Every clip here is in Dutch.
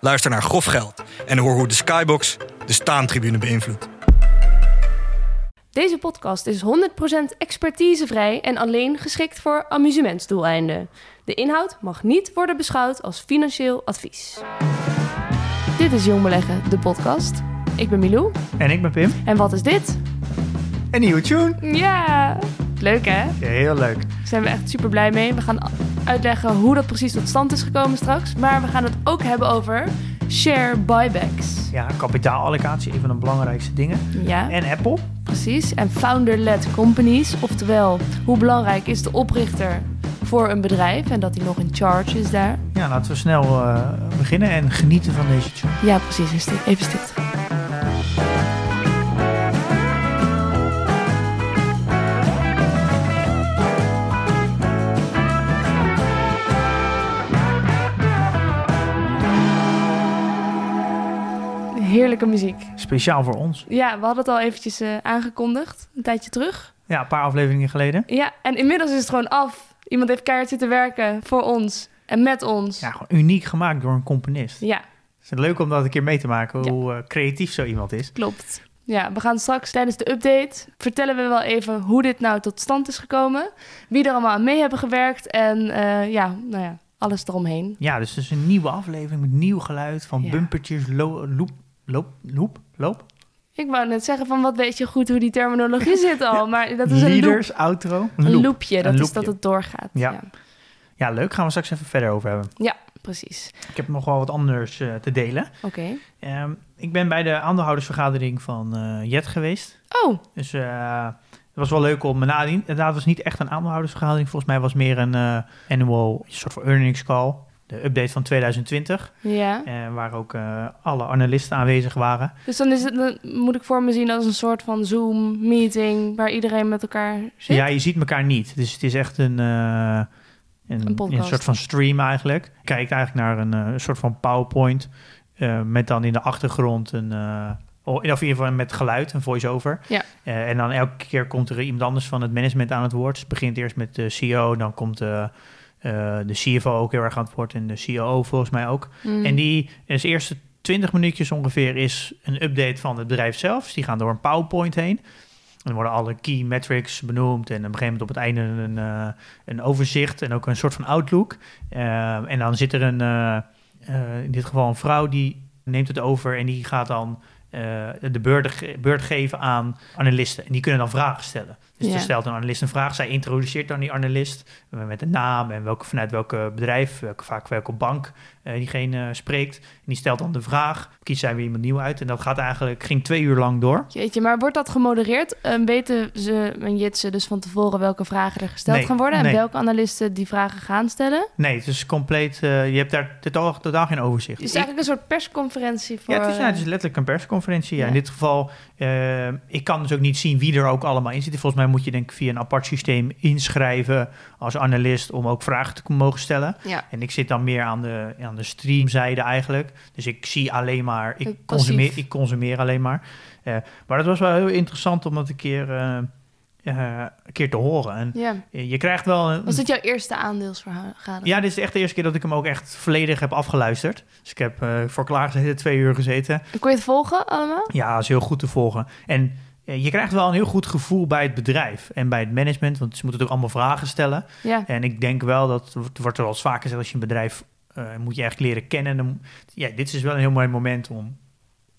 Luister naar Grof Geld en hoor hoe de Skybox de staantribune beïnvloedt. Deze podcast is 100% expertisevrij en alleen geschikt voor amusementsdoeleinden. De inhoud mag niet worden beschouwd als financieel advies. Dit is Jong Beleggen, de podcast. Ik ben Milou. En ik ben Pim. En wat is dit? Een nieuwe tune. Ja, leuk hè? Ja, heel leuk. Daar zijn we echt super blij mee. We gaan uitleggen hoe dat precies tot stand is gekomen straks. Maar we gaan het ook hebben over share buybacks. Ja, kapitaalallocatie, een van de belangrijkste dingen. Ja, En Apple. precies. En founder-led companies. Oftewel, hoe belangrijk is de oprichter voor een bedrijf en dat hij nog in charge is daar. Ja, laten we snel eh, beginnen en genieten van deze tune. Ja, precies. Stil- Even stilte. Heerlijke muziek. Speciaal voor ons. Ja, we hadden het al eventjes eh, aangekondigd, een tijdje terug. Ja, een paar afleveringen geleden. Ja, en inmiddels is het gewoon af. Iemand heeft keihard zitten werken voor ons en met ons. Ja, gewoon uniek gemaakt door een componist. Ja, Het is leuk om dat een keer mee te maken, Ja. hoe eh, creatief zo iemand is. klopt. Ja, we gaan straks tijdens de update vertellen we wel even hoe dit nou tot stand is gekomen. Wie er allemaal aan mee hebben gewerkt en eh, ja, nou ja, alles eromheen. Ja, dus het is een nieuwe aflevering met nieuw geluid van Ja. bumpertjes, lo loop, loop, loop, loop. Ik wou net zeggen van wat weet je goed hoe die terminologie zit al, maar dat is een loop. Leaders, outro, een Een loop. loopje, dat Een is dat het doorgaat. Ja. Ja. Ja, leuk. Gaan we straks even verder over hebben. precies. Ik heb nog wel wat anders eh, te delen. Oké. Ehm, ik ben bij de aandeelhoudersvergadering van eh, Jet geweest. Oh, Dus eh, het was wel leuk om me nadien. Inderdaad, het was niet echt een aandeelhoudersvergadering. Volgens mij was het meer een annual soort van earnings call. De update van 2020. ja. eh, waar ook eh, alle analisten aanwezig waren. Dus dan, is het, dan moet ik voor me zien als een soort van Zoom-meeting waar iedereen met elkaar zit? Ja, je ziet elkaar niet. Dus het is echt een, eh, een, Een soort van stream eigenlijk. Je kijkt eigenlijk naar een soort van PowerPoint. met dan in de achtergrond een... of in ieder geval met geluid, een voice-over. Ja. En dan elke keer komt er iemand anders van het management aan het woord. Dus het begint eerst met de CEO, dan komt de, eh, de CFO ook heel erg aan het woord en de COO volgens mij ook. Mm. En die de eerste 20 minuutjes ongeveer is een update van het bedrijf zelf. Dus die gaan door een PowerPoint heen. En dan worden alle key metrics benoemd. En op een gegeven moment op het einde een, eh, een overzicht en ook een soort van outlook. Eh, en dan zit er een, eh, eh, in dit geval een vrouw die neemt het over en die gaat dan eh, de beurt, beurt geven aan analisten. En die kunnen dan vragen stellen. Dus Ja. er stelt een analist een vraag. Zij introduceert dan die analist eh, met een naam en welke, vanuit welke bedrijf, welke, vaak welke bank eh, diegene spreekt. En die stelt dan de vraag. Kiest zij weer iemand nieuw uit. En dat gaat eigenlijk, ging twee uur lang door. Jeetje, maar wordt dat gemodereerd? Eh, weten ze en Jitsen dus van tevoren welke vragen er gesteld Nee, gaan worden? En welke analisten die vragen gaan stellen? Nee, het is compleet, eh, je hebt daar totaal, totaal geen overzicht. Het is eigenlijk een soort persconferentie voor... Ja, het is, ja, het is eh, letterlijk een persconferentie. Ja. Ja. In dit geval, eh, ik kan dus ook niet zien wie er ook allemaal in zit. Volgens mij moet je denk ik via een apart systeem inschrijven als analist om ook vragen te mogen stellen. ja. En ik zit dan meer aan de, aan de streamzijde eigenlijk. Dus ik zie alleen maar, ik, Passief. consumeer, ik consumeer alleen maar. Eh, maar dat was wel heel interessant om dat een keer, eh, een keer te horen. En je krijgt wel... Een, Was dit jouw eerste aandelsvergadering? ja, dit is echt de eerste keer dat ik hem ook echt volledig heb afgeluisterd. Dus ik heb eh, voor klaargezeten twee uur gezeten. Kon je het volgen allemaal? Ja, is heel goed te volgen. En eh, je krijgt wel een heel goed gevoel bij het bedrijf en bij het management, want ze moeten ook allemaal vragen stellen. En ik denk wel dat, het wordt er wel eens vaker gezegd, als je een bedrijf moet je echt leren kennen. Dan, ja, dit is wel een heel mooi moment om,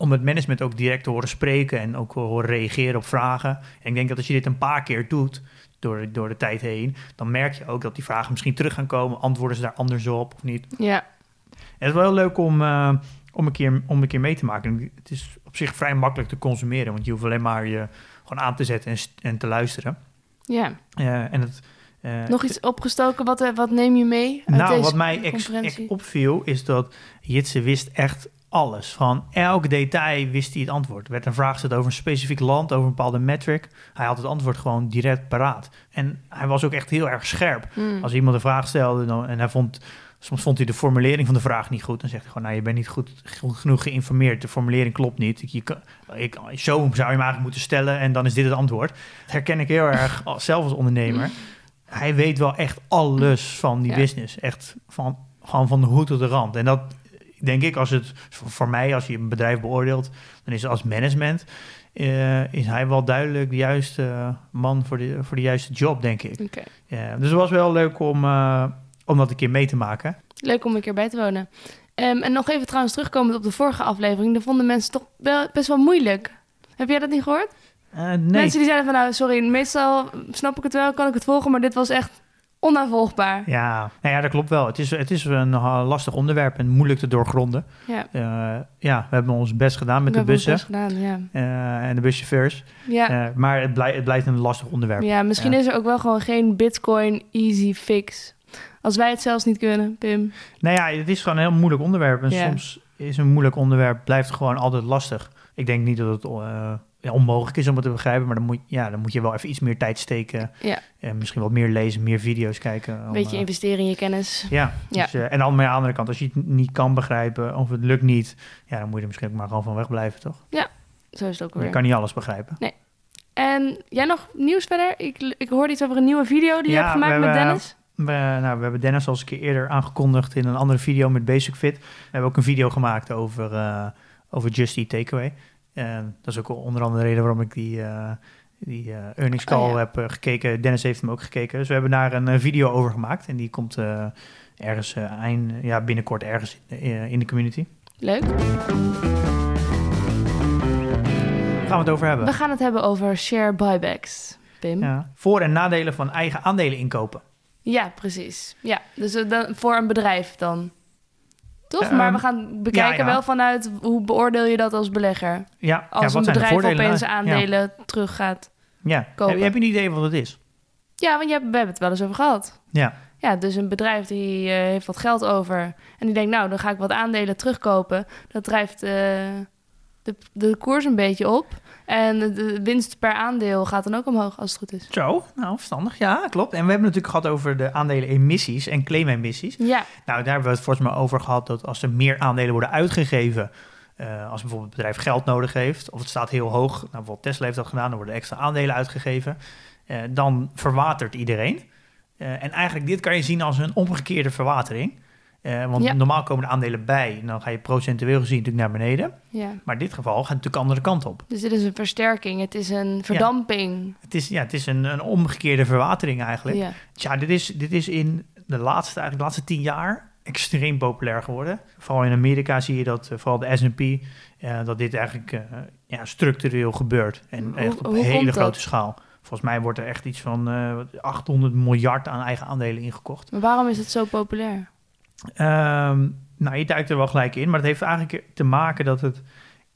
om het management ook direct te horen spreken en ook wel horen reageren op vragen. En ik denk dat als je dit een paar keer doet, door, door de tijd heen, dan merk je ook dat die vragen misschien terug gaan komen. Antwoorden ze daar anders op of niet? Ja. En het is wel heel leuk om, eh, om, een keer, om een keer mee te maken. Het is op zich vrij makkelijk te consumeren, want je hoeft alleen maar je gewoon aan te zetten en, en te luisteren. ja. Eh, en het, eh, Nog iets opgestoken? Wat, eh, wat neem je mee uit nou, deze wat mij ex, opviel, is dat Jitse wist echt alles. Van elk detail wist hij het antwoord. Er werd een vraag gesteld over een specifiek land, over een bepaalde metric. Hij had het antwoord gewoon direct paraat. En hij was ook echt heel erg scherp. Hmm. Als iemand een vraag stelde dan, en hij vond, soms vond hij de formulering van de vraag niet goed, dan zegt hij gewoon, nou, je bent niet goed, goed genoeg geïnformeerd. De formulering klopt niet. Ik, je, ik, zo zou je hem eigenlijk moeten stellen en dan is dit het antwoord. Dat herken ik heel erg als, zelf als ondernemer. Hij weet wel echt alles van die Ja. business. Echt van, gewoon van de hoed tot de rand. En dat denk ik, als het voor mij, als je een bedrijf beoordeelt, dan is het als management, eh, is hij wel duidelijk de juiste man voor de, voor de juiste job, denk ik. Oké. Ja, dus het was wel leuk om, eh, om dat een keer mee te maken. Leuk om een keer bij te wonen. Ehm, en nog even trouwens terugkomend op de vorige aflevering. Dat vonden mensen toch wel, best wel moeilijk. Heb jij dat niet gehoord? Eh, nee, Mensen die zeiden van nou, sorry, meestal snap ik het wel, kan ik het volgen, maar dit was echt onnavolgbaar. ja, nou ja, dat klopt wel. Het is, het is een eh, lastig onderwerp en moeilijk te doorgronden. Ja, Eh, ja, we hebben ons best gedaan met we de hebben ons bussen best gedaan, ja. eh, en de buschauffeurs. Ja, maar het, blij- het blijft een lastig onderwerp. ja misschien is er ook wel gewoon geen bitcoin easy fix. Als wij het zelfs niet kunnen, Pim. Nou ja, het is gewoon een heel moeilijk onderwerp. En soms is een moeilijk onderwerp blijft gewoon altijd lastig. Ik denk niet dat het ja, onmogelijk is om het te begrijpen, maar dan moet, ja, dan moet je wel even iets meer tijd steken. Ja. En misschien wat meer lezen, meer video's kijken. Een beetje eh, investeren in je kennis. Ja, Ja. Dus, eh, en dan maar aan de andere kant, als je het niet kan begrijpen of het lukt niet, ja, dan moet je er misschien ook maar gewoon van wegblijven, toch? Zo is het ook Je weer. kan niet alles begrijpen. En jij nog nieuws verder? Ik, ik hoorde iets over een nieuwe video die je Ja, hebt gemaakt met Dennis. We, nou, we hebben Dennis al eens een keer eerder aangekondigd in een andere video met Basic Fit. We hebben ook een video gemaakt over, eh, over Just Eat Takeaway. En dat is ook onder andere de reden waarom ik die, eh, die eh, earnings call Oh, ja. heb eh, gekeken. Dennis heeft hem ook gekeken. Dus we hebben daar een video over gemaakt. En die komt ergens eind, ja, binnenkort ergens in, de- community. Leuk. Gaan we het over hebben. We gaan het hebben over share buybacks, Pim. Ja, Ja. Voor- en nadelen van eigen aandelen inkopen. precies. Ja, dus dan, voor een bedrijf dan. Toch? Ehm, maar we gaan bekijken ja, ja. wel vanuit hoe beoordeel je dat als belegger. Ja, ja, Als wat een bedrijf opeens Ja. aandelen terug gaat. Ja. kopen. Heb, heb je een idee wat het is? Ja, want je hebt, we hebben het wel eens over gehad. Ja. Ja, dus een bedrijf die eh, heeft wat geld over. En die denkt, nou, dan ga ik wat aandelen terugkopen. Dat drijft eh, de, de koers een beetje op. En de, winst per aandeel gaat dan ook omhoog, als het goed is. Zo, nou verstandig. Ja, klopt. En we hebben het natuurlijk gehad over de aandelen-emissies en claim-emissies. Ja, Nou, daar hebben we het volgens mij over gehad dat als er meer aandelen worden uitgegeven, eh, als bijvoorbeeld het bedrijf geld nodig heeft, of het staat heel hoog, nou, bijvoorbeeld Tesla heeft dat gedaan, dan worden extra aandelen uitgegeven, eh, dan verwatert iedereen. Eh, en eigenlijk dit kan je zien als een omgekeerde verwatering. Eh, want Ja. normaal komen de aandelen bij en dan ga je procentueel gezien natuurlijk naar beneden. ja. Maar in dit geval gaat het natuurlijk de andere kant op. Dus dit is een versterking. Het is een verdamping. Het is, ja, het is een, een omgekeerde verwatering eigenlijk. Ja. Tja, dit is, dit is in de laatste, eigenlijk de laatste tien jaar extreem populair geworden. Vooral in Amerika zie je dat, eh, vooral de S&P, eh, dat dit eigenlijk ja, structureel gebeurt. En Hoe- echt op hele dat? grote schaal. Volgens mij wordt er echt iets van eh, 800 miljard aan eigen aandelen ingekocht. Maar waarom is het zo populair? Ehm, nou, je duikt er wel gelijk in, maar het heeft eigenlijk te maken dat het...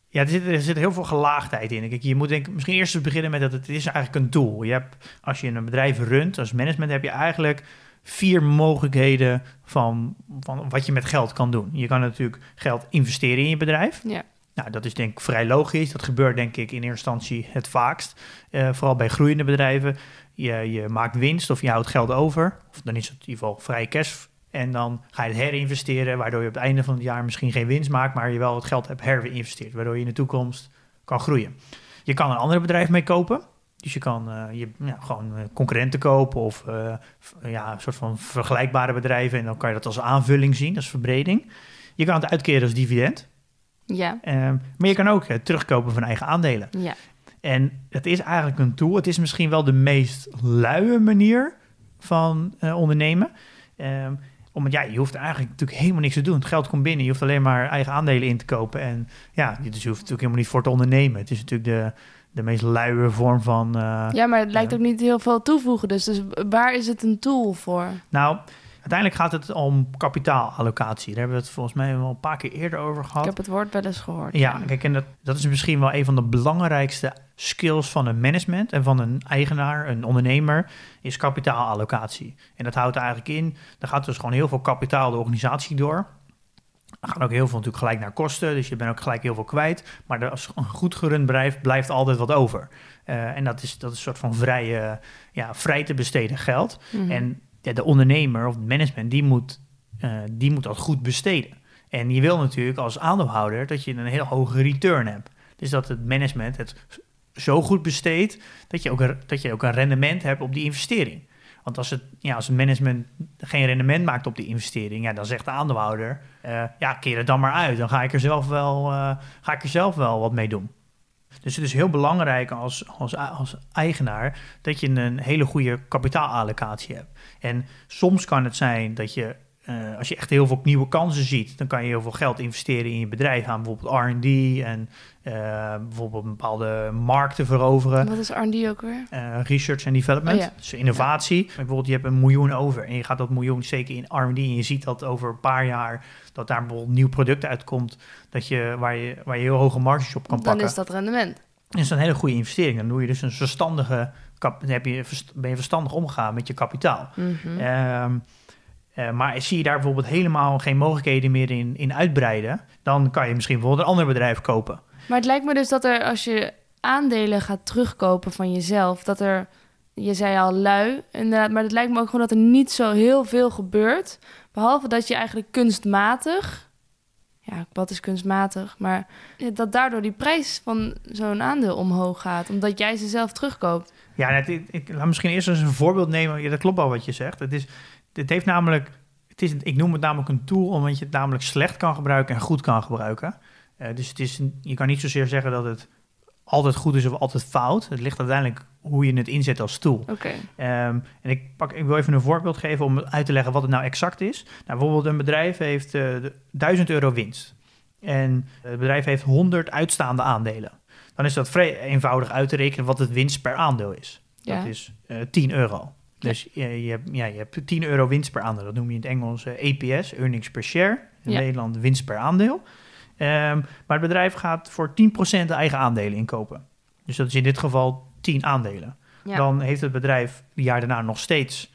Ja, er zit, er zit heel veel gelaagdheid in. Kijk, je moet denk, misschien eerst eens beginnen met dat het is eigenlijk een. Je hebt, als je een bedrijf runt, als management, heb je eigenlijk vier mogelijkheden van, van wat je met geld kan doen. Je kan natuurlijk geld investeren in je bedrijf. Ja. Nou, dat is denk ik vrij logisch. Dat gebeurt denk ik in eerste instantie het vaakst. Eh, vooral bij groeiende bedrijven. Je, je maakt winst of je houdt geld over. Of dan is het in ieder geval vrij cash. En dan ga je het herinvesteren, waardoor je op het einde van het jaar misschien geen winst maakt, maar je wel het geld hebt herinvesteerd, waardoor je in de toekomst kan groeien. Je kan een ander bedrijf mee kopen. Dus je kan eh, je, ja, gewoon eh, concurrenten kopen of eh, ja, een soort van vergelijkbare bedrijven. En dan kan je dat als aanvulling zien, als verbreding. Je kan het uitkeren als dividend. Ja. Eh, maar je kan ook terugkopen van eigen aandelen. Ja. En het is eigenlijk een tool. Het is misschien wel de meest luie manier van ondernemen. Ehm, omdat ja, je hoeft eigenlijk natuurlijk helemaal niks te doen. Het geld komt binnen. Je hoeft alleen maar eigen aandelen in te kopen. En ja, dus je hoeft natuurlijk helemaal niet voor te ondernemen. Het is natuurlijk de, de meest luie vorm van. eh, ja, maar het lijkt ook niet heel veel toevoegen. Dus, dus waar is het een tool voor? Nou, uiteindelijk gaat het om kapitaalallocatie. Daar hebben we het volgens mij wel een paar keer eerder over gehad. Ik heb het woord wel eens gehoord. Ja, kijk, en dat, dat is misschien wel een van de belangrijkste skills van een management en van een eigenaar, een ondernemer, is kapitaalallocatie. En dat houdt eigenlijk in, er gaat dus gewoon heel veel kapitaal de organisatie door. Er gaan ook heel veel natuurlijk gelijk naar kosten, dus je bent ook gelijk heel veel kwijt. Maar als een goed gerund bedrijf blijft altijd wat over. Eh, en dat is, dat is een soort van vrije, ja, vrij te besteden geld. Mhm. En ja, de ondernemer of het management, die moet, eh, die moet dat goed besteden. En je wil natuurlijk als aandeelhouder dat je een heel hoge return hebt. Dus dat het management het zo goed besteedt dat je ook dat je ook een rendement hebt op die investering. Want als het, ja, als het management geen rendement maakt op die investering, ja, dan zegt de aandeelhouder, eh, ja, keer het dan maar uit. Dan ga ik er zelf wel, eh, ga ik er zelf wel wat mee doen. Dus het is heel belangrijk als, als, als eigenaar dat je een hele goede kapitaalallocatie hebt. En soms kan het zijn dat je, eh, als je echt heel veel nieuwe kansen ziet, dan kan je heel veel geld investeren in je bedrijf aan bijvoorbeeld R&D en eh, bijvoorbeeld bepaalde markten veroveren. Wat is R&D ook weer? Eh, research en development, Oh ja. dus innovatie. Bijvoorbeeld, je hebt een miljoen over en je gaat dat miljoen steken in R&D en je ziet dat over een paar jaar dat daar bijvoorbeeld een nieuw product uitkomt dat je, waar, je, waar je heel hoge marges op kan Dan pakken. is dat rendement. Dat is een hele goede investering. Dan doe je dus een verstandige, kap- dan heb je, ben je verstandig omgegaan met je kapitaal. Ehm, eh, maar zie je daar bijvoorbeeld helemaal geen mogelijkheden meer in, in uitbreiden, dan kan je misschien bijvoorbeeld een ander bedrijf kopen. Maar het lijkt me dus dat er, als je aandelen gaat terugkopen van jezelf, dat er, je zei al lui, inderdaad, maar het lijkt me ook gewoon dat er niet zo heel veel gebeurt. Behalve dat je eigenlijk kunstmatig, ja, wat is kunstmatig, maar dat daardoor die prijs van zo'n aandeel omhoog gaat, omdat jij ze zelf terugkoopt. Ja, ik, ik laat misschien eerst eens een voorbeeld nemen. Ja, dat klopt al wat je zegt. Het, is, het heeft namelijk, het is, ik noem het namelijk een tool omdat je het namelijk slecht kan gebruiken en goed kan gebruiken. Eh, dus het is, je kan niet zozeer zeggen dat het altijd goed is of altijd fout. Het ligt uiteindelijk hoe je het inzet als tool. Oké. Ehm, en ik, pak, ik wil even een voorbeeld geven om uit te leggen wat het nou exact is. Nou, bijvoorbeeld een bedrijf heeft eh, de 1000 euro winst. En het bedrijf heeft 100 uitstaande aandelen. Dan is dat vrij eenvoudig uit te rekenen wat het winst per aandeel is. Ja. Dat is eh 10 euro. Dus je, je, hebt, ja, je hebt 10 euro winst per aandeel. Dat noem je in het Engels eh, EPS, earnings per share. In Ja. Nederland winst per aandeel. Ehm, maar het bedrijf gaat voor 10% de eigen aandelen inkopen. Dus dat is in dit geval 10 aandelen. Ja. Dan heeft het bedrijf het jaar daarna nog steeds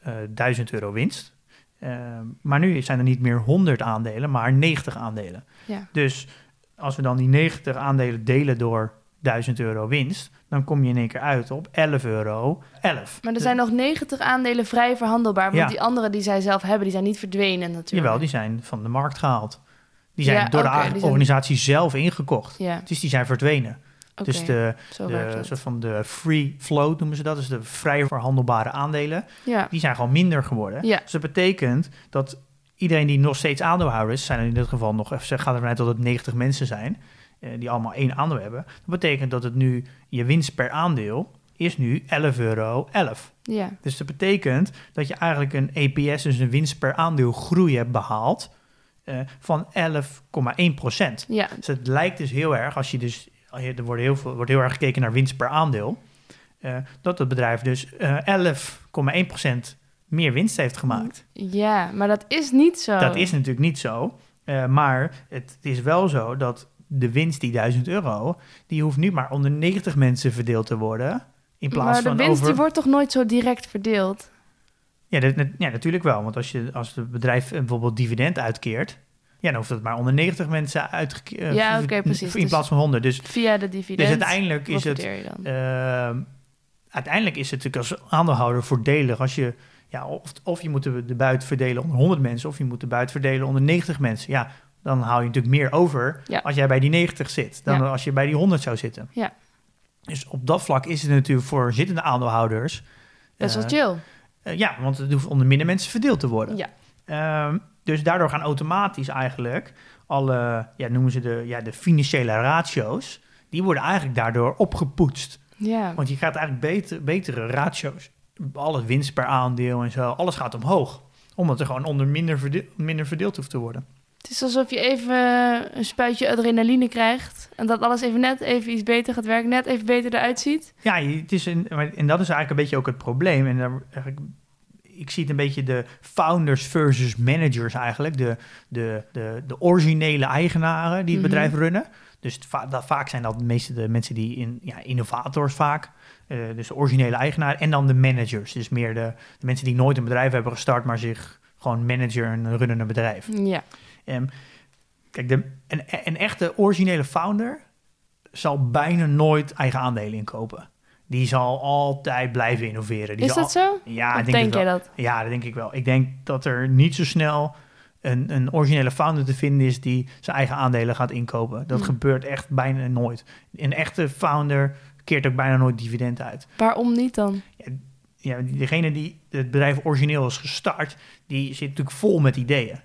eh 1000 euro winst. Ehm, maar nu zijn er niet meer 100 aandelen, maar 90 aandelen. Ja. Dus als we dan die 90 aandelen delen door 1000 euro winst, dan kom je in één keer uit op 11 euro 11. Maar er zijn nog 90 aandelen vrij verhandelbaar, want Ja. die andere die zij zelf hebben, die zijn niet verdwenen natuurlijk. Jawel, die zijn van de markt gehaald. Die zijn Ja, door de zijn- organisatie zelf ingekocht. Ja, Dus die zijn verdwenen. Dus de, de soort van de free float noemen ze dat, dus de vrij verhandelbare aandelen, Ja. die zijn gewoon minder geworden. Ja. Dus dat betekent dat iedereen die nog steeds aandeelhouder is, zijn er in dit geval nog, even gaat ervan uit dat het 90 mensen zijn, die allemaal één aandeel hebben. Dat betekent dat het nu, je winst per aandeel is nu 11 euro 11. Ja. Dus dat betekent dat je eigenlijk een EPS, dus een winst per aandeel groei hebt behaald eh, van 11,1 procent. Ja. Dus het lijkt dus heel erg, als je dus, er wordt heel, veel, wordt heel erg gekeken naar winst per aandeel, eh, dat het bedrijf dus eh 11,1 procent meer winst heeft gemaakt. Ja, maar dat is niet zo. Dat is natuurlijk niet zo, eh, maar het is wel zo dat de winst, die 1000 euro, die hoeft nu maar onder 90 mensen verdeeld te worden. In plaats maar de van winst over... die wordt toch nooit zo direct verdeeld? Ja, dat, ja, natuurlijk wel. Want als, je, als het bedrijf eh, bijvoorbeeld dividend uitkeert, ja, dan hoeft het maar onder 90 mensen uitgekeerd. Ja, oké, precies. In Dus- plaats van 100. Dus, Via de dus dividend uiteindelijk is het. ehm, uiteindelijk is het natuurlijk als aandeelhouder voordelig als je. Ja, of, of je moet de, de buit verdelen onder 100 mensen, of je moet de buit verdelen onder 90 mensen. Ja, dan hou je natuurlijk meer over Ja. als jij bij die 90 zit, dan Ja. als je bij die 100 zou zitten. Ja. Dus op dat vlak is het natuurlijk voor zittende aandeelhouders. Best wel eh, chill. eh, ja, want het hoeft onder minder mensen verdeeld te worden. Ja. Ehm, dus daardoor gaan automatisch eigenlijk alle, ja, noemen ze de, ja, de financiële ratio's, die worden eigenlijk daardoor opgepoetst. Ja. Want je krijgt eigenlijk beter, betere ratio's. Alle winst per aandeel en zo, alles gaat omhoog. Omdat er gewoon onder minder, verde- minder verdeeld hoeft te worden. Is alsof je even een spuitje adrenaline krijgt. En dat alles even net even iets beter gaat werken. Net even beter eruit ziet. Ja, het is een, en dat is eigenlijk een beetje ook het probleem. En daar, eigenlijk, ik zie het een beetje de founders versus managers eigenlijk. De, de, de, de originele eigenaren die het Mhm. bedrijf runnen. Dus het va- dat, vaak zijn dat de meeste de mensen die in, ja, innovators vaak. Eh, dus de originele eigenaar. En dan de managers. Dus meer de, de mensen die nooit een bedrijf hebben gestart, maar zich gewoon manager en runnen een bedrijf. Ja. Ehm, Kijk, de, een, een echte originele founder zal bijna nooit eigen aandelen inkopen. Die zal altijd blijven innoveren. Die Is zal dat zo? Ja, denk, denk wel. dat? Ja, dat denk ik wel. Ik denk dat er niet zo snel een, een originele founder te vinden is die zijn eigen aandelen gaat inkopen. Dat Hmm. gebeurt echt bijna nooit. Een echte founder keert ook bijna nooit dividend uit. Waarom niet dan? Ja, degene die het bedrijf origineel is gestart, die zit natuurlijk vol met ideeën.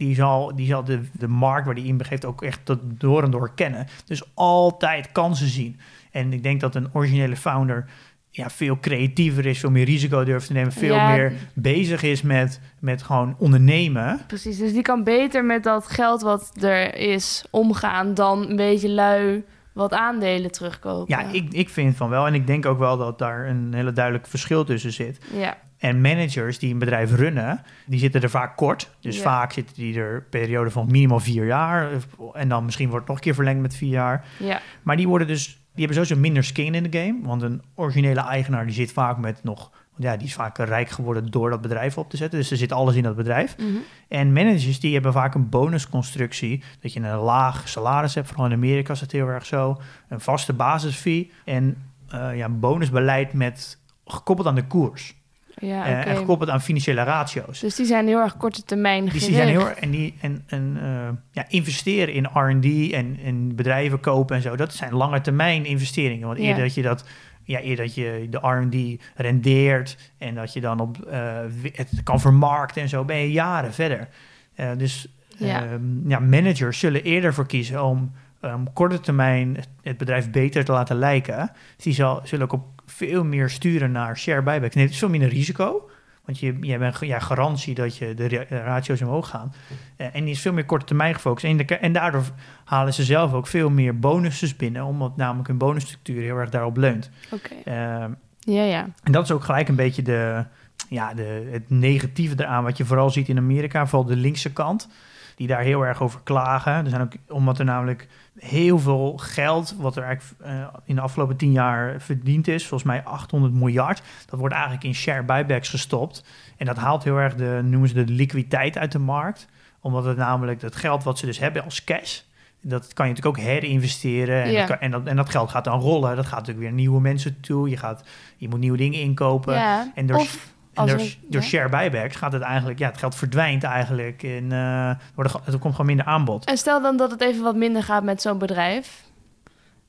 Die zal, die zal de, de markt waar die in begeeft ook echt tot door en door kennen. Dus altijd kansen zien. En ik denk dat een originele founder ja, veel creatiever is, veel meer risico durft te nemen, veel Ja. meer bezig is met, met gewoon ondernemen. Precies, dus die kan beter met dat geld wat er is omgaan dan een beetje lui wat aandelen terugkopen. Ja, ik, ik vind van wel. En ik denk ook wel dat daar een hele duidelijk verschil tussen zit. Ja, En managers die een bedrijf runnen, die zitten er vaak kort. Dus vaak zitten die er een periode van minimaal vier jaar. En dan misschien wordt het nog een keer verlengd met vier jaar. ja, Maar die worden dus, die hebben sowieso minder skin in de game. Want een originele eigenaar die zit vaak met nog, ja, die is vaak rijk geworden door dat bedrijf op te zetten. Dus er zit alles in dat bedrijf. mhm. En managers die hebben vaak een bonusconstructie. Dat je een laag salaris hebt. Vooral in Amerika is het heel erg zo. Een vaste basisfee. En eh, ja, een bonusbeleid met gekoppeld aan de koers. Ja Eh, en gekoppeld aan financiële ratio's. Dus die zijn heel erg korte termijn gericht. die zijn heel erg- en, die, en, en eh, ja, investeren in R&D en, en bedrijven kopen en zo. Dat zijn lange termijn investeringen. Want Ja. eerder dat je dat, ja, eerder dat je de R&D rendeert en dat je dan op eh, het kan vermarkten en zo, ben je jaren verder. Dus Ja. ehm, ja, managers zullen eerder voor kiezen om um, korte termijn het, het bedrijf beter te laten lijken. Dus die zal, zullen ook op veel meer sturen naar share buybacks. Nee, het is veel minder risico. Want je, je hebt ja, garantie dat je de ra- ratio's omhoog gaan. Eh, en die is veel meer korte termijn gefocust. En, de- en daardoor halen ze zelf ook veel meer bonussen binnen. Omdat namelijk hun bonusstructuur heel erg daarop leunt. Oké, Ehm, ja, ja. en dat is ook gelijk een beetje de, ja, de, het negatieve eraan. Wat je vooral ziet in Amerika, vooral de linkse kant. Die daar heel erg over klagen. Er zijn ook, omdat er namelijk heel veel geld, wat er eigenlijk eh, in de afgelopen tien jaar verdiend is, volgens mij 800 miljard, dat wordt eigenlijk in share buybacks gestopt. En dat haalt heel erg de, noemen ze de liquiditeit uit de markt. Omdat het namelijk dat geld wat ze dus hebben als cash, dat kan je natuurlijk ook herinvesteren. En, Ja. dat, kan- en, dat, en dat geld gaat dan rollen. Dat gaat natuurlijk weer nieuwe mensen toe. Je, gaat, je moet nieuwe dingen inkopen. ja. En door, of en door, door ja. share buybacks gaat het eigenlijk, ja, het geld verdwijnt eigenlijk. En eh, er, komt gewoon minder aanbod. En stel dan dat het even wat minder gaat met zo'n bedrijf.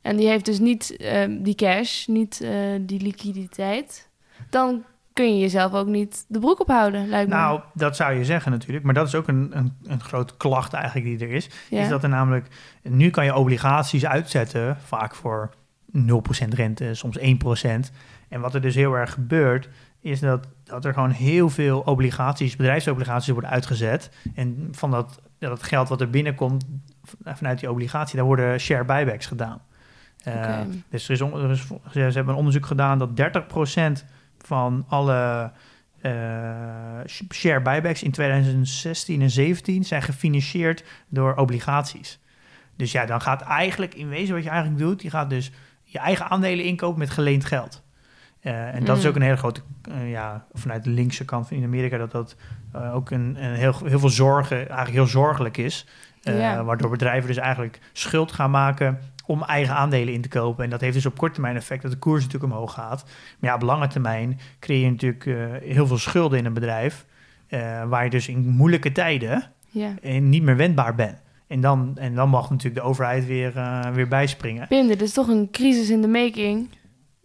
En die heeft dus niet ehm, die cash, niet eh, die liquiditeit. Dan kun je jezelf ook niet de broek ophouden, lijkt me. Nou, dat zou je zeggen natuurlijk. Maar dat is ook een, een, een grote klacht eigenlijk die er is. ja. Is dat er namelijk, nu kan je obligaties uitzetten, vaak voor 0% rente, soms 1%. En wat er dus heel erg gebeurt, is dat, dat er gewoon heel veel obligaties, bedrijfsobligaties worden uitgezet. En van dat, dat geld wat er binnenkomt vanuit die obligatie, daar worden share buybacks gedaan. Eh. Dus er is, on- er is, ze hebben een onderzoek gedaan dat 30% van alle sh- share buybacks in 2016 en 17 zijn gefinancierd door obligaties. Dus ja, dan gaat eigenlijk in wezen wat je eigenlijk doet, je gaat dus je eigen aandelen inkopen met geleend geld. Eh, en dat is Mm. ook een hele grote, eh, ja, vanuit de linkse kant in Amerika, dat dat eh, ook een, een heel, heel veel zorgen, eigenlijk heel zorgelijk is. Waardoor bedrijven dus eigenlijk schuld gaan maken om eigen aandelen in te kopen. En dat heeft dus op korte termijn effect dat de koers natuurlijk omhoog gaat. Maar ja, op lange termijn creëer je natuurlijk heel veel schulden in een bedrijf. waar je dus in moeilijke tijden ja. niet meer wendbaar bent. En dan, en dan mag natuurlijk de overheid weer, weer bijspringen. Pim, dit is toch een crisis in de making.